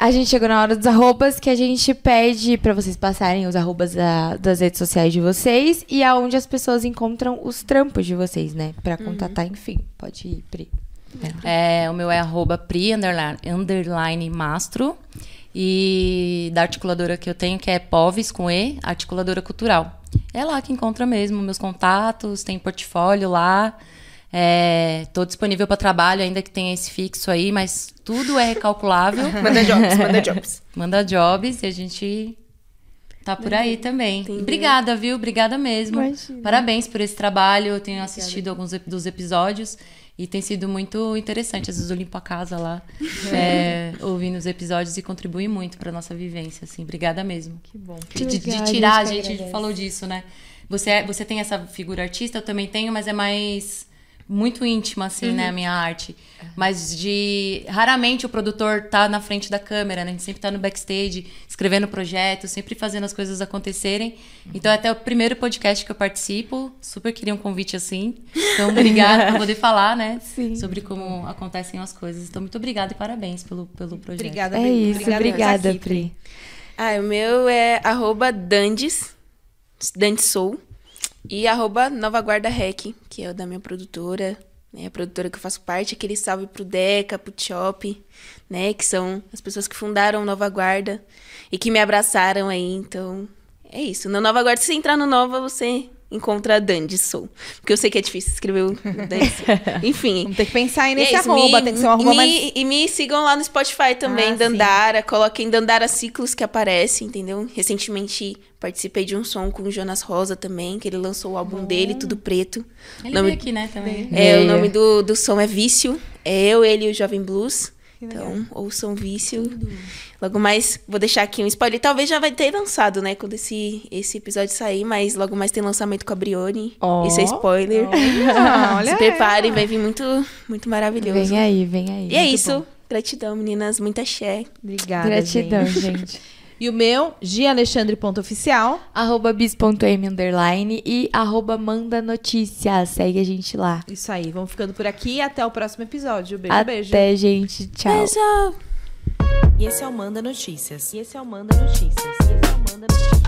S2: A gente chegou na hora dos arrobas, que a gente pede pra vocês passarem os arrobas da- das redes sociais de vocês e aonde as pessoas encontram os trampos de vocês, né? Pra contatar, enfim. Pode ir, Pri.
S5: É, o meu é arroba pri, underline, underline mastro. E da articuladora que eu tenho, que é POVES com E, articuladora cultural. É lá que encontra mesmo meus contatos, tem portfólio lá. É, tô disponível para trabalho, ainda que tenha esse fixo aí, mas tudo é recalculável. [LAUGHS]
S4: manda jobs, manda jobs. [LAUGHS]
S5: Manda jobs e a gente tá por aí também. Obrigada, viu? Obrigada mesmo.
S2: Imagina.
S5: Parabéns por esse trabalho. Eu tenho assistido alguns dos episódios e tem sido muito interessante. Às vezes eu limpo a casa lá, [LAUGHS] é, ouvindo os episódios e contribui muito pra nossa vivência, assim. Obrigada mesmo.
S1: Que bom.
S5: De, de- de tirar, a
S2: a gente
S5: gente,
S2: agradece.
S5: falou disso, né? Você, é- você tem essa figura artista, eu também tenho, mas é mais muito íntima, assim, né, a minha arte. Mas de. Raramente o produtor tá na frente da câmera, né? A gente sempre tá no backstage, escrevendo projeto, sempre fazendo as coisas acontecerem. Então, é até o primeiro podcast que eu participo, super queria um convite assim. Então, obrigada por poder falar, né? [LAUGHS]
S2: Sim.
S5: Sobre como acontecem as coisas. Então, muito obrigada e parabéns pelo, pelo projeto.
S1: Obrigada,
S2: É
S1: Pri.
S2: isso,
S1: por
S2: obrigada,
S1: aqui,
S2: Pri.
S4: Ah, o meu é arroba Dandes, Dandes Soul, e arroba Nova Guarda Rec, que é o da minha produtora, né, a produtora que eu faço parte, aquele salve pro Deca, pro Chop, né, que são as pessoas que fundaram Nova Guarda e que me abraçaram aí, então é isso. Na Nova Guarda, se entrar no Nova, você encontra a Dandes Soul, porque eu sei que é difícil escrever o. [LAUGHS] Enfim,
S1: Vamos ter que pensar aí
S4: e
S1: nesse
S4: é isso,
S1: arroba.
S4: me-
S1: tem que ser um arroba
S4: me-
S1: mais...
S4: E me sigam lá no Spotify também,
S1: Ah,
S4: Dandara. Coloquem Dandara Ciclos que aparece, entendeu? Recentemente participei de um som com o Jonas Rosa também, que ele lançou o álbum dele, Tudo Preto.
S5: Ele
S4: Nome-
S5: veio aqui, né, também.
S4: É, o
S2: Veio.
S4: nome do, do som é Vício. É eu, ele e o Jovem Blues. Então, ouçam Vício. Logo mais, vou deixar aqui um spoiler. Talvez já vai ter lançado, né? Quando esse, esse episódio sair, mas logo mais tem lançamento com a Brione. Esse é spoiler.
S1: Ah, [LAUGHS] olha
S4: Se preparem, vai vir muito, muito maravilhoso.
S2: Vem aí, vem aí.
S4: E é
S2: Muito
S4: isso.
S2: bom.
S4: Gratidão, meninas. Muita axé.
S1: Obrigada,
S2: Gratidão,
S1: gente. [LAUGHS] E o meu, gialexandre.oficial.
S2: arroba bis.m underline e arroba manda notícias. Segue a gente lá.
S1: Isso aí, vamos ficando por aqui. Até o próximo episódio. Beijo,
S2: Até,
S1: beijo.
S2: gente. Tchau.
S3: E esse é o Manda Notícias. E esse é o Manda Notícias. E esse é o Manda Notícias.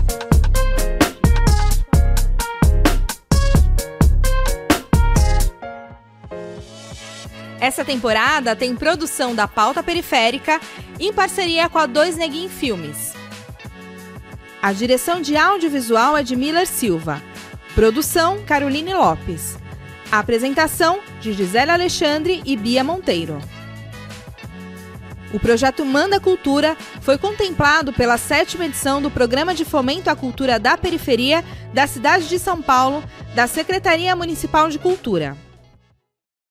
S1: Essa temporada tem produção da Pauta Periférica em parceria com a Dois Neguin Filmes. A direção de audiovisual é de Miller Silva. Produção Caroline Lopes. Apresentação de Gisele Alexandre e Bia Monteiro. O projeto Manda Cultura foi contemplado pela sétima edição do Programa de Fomento à Cultura da Periferia da cidade de São Paulo, da Secretaria Municipal de Cultura.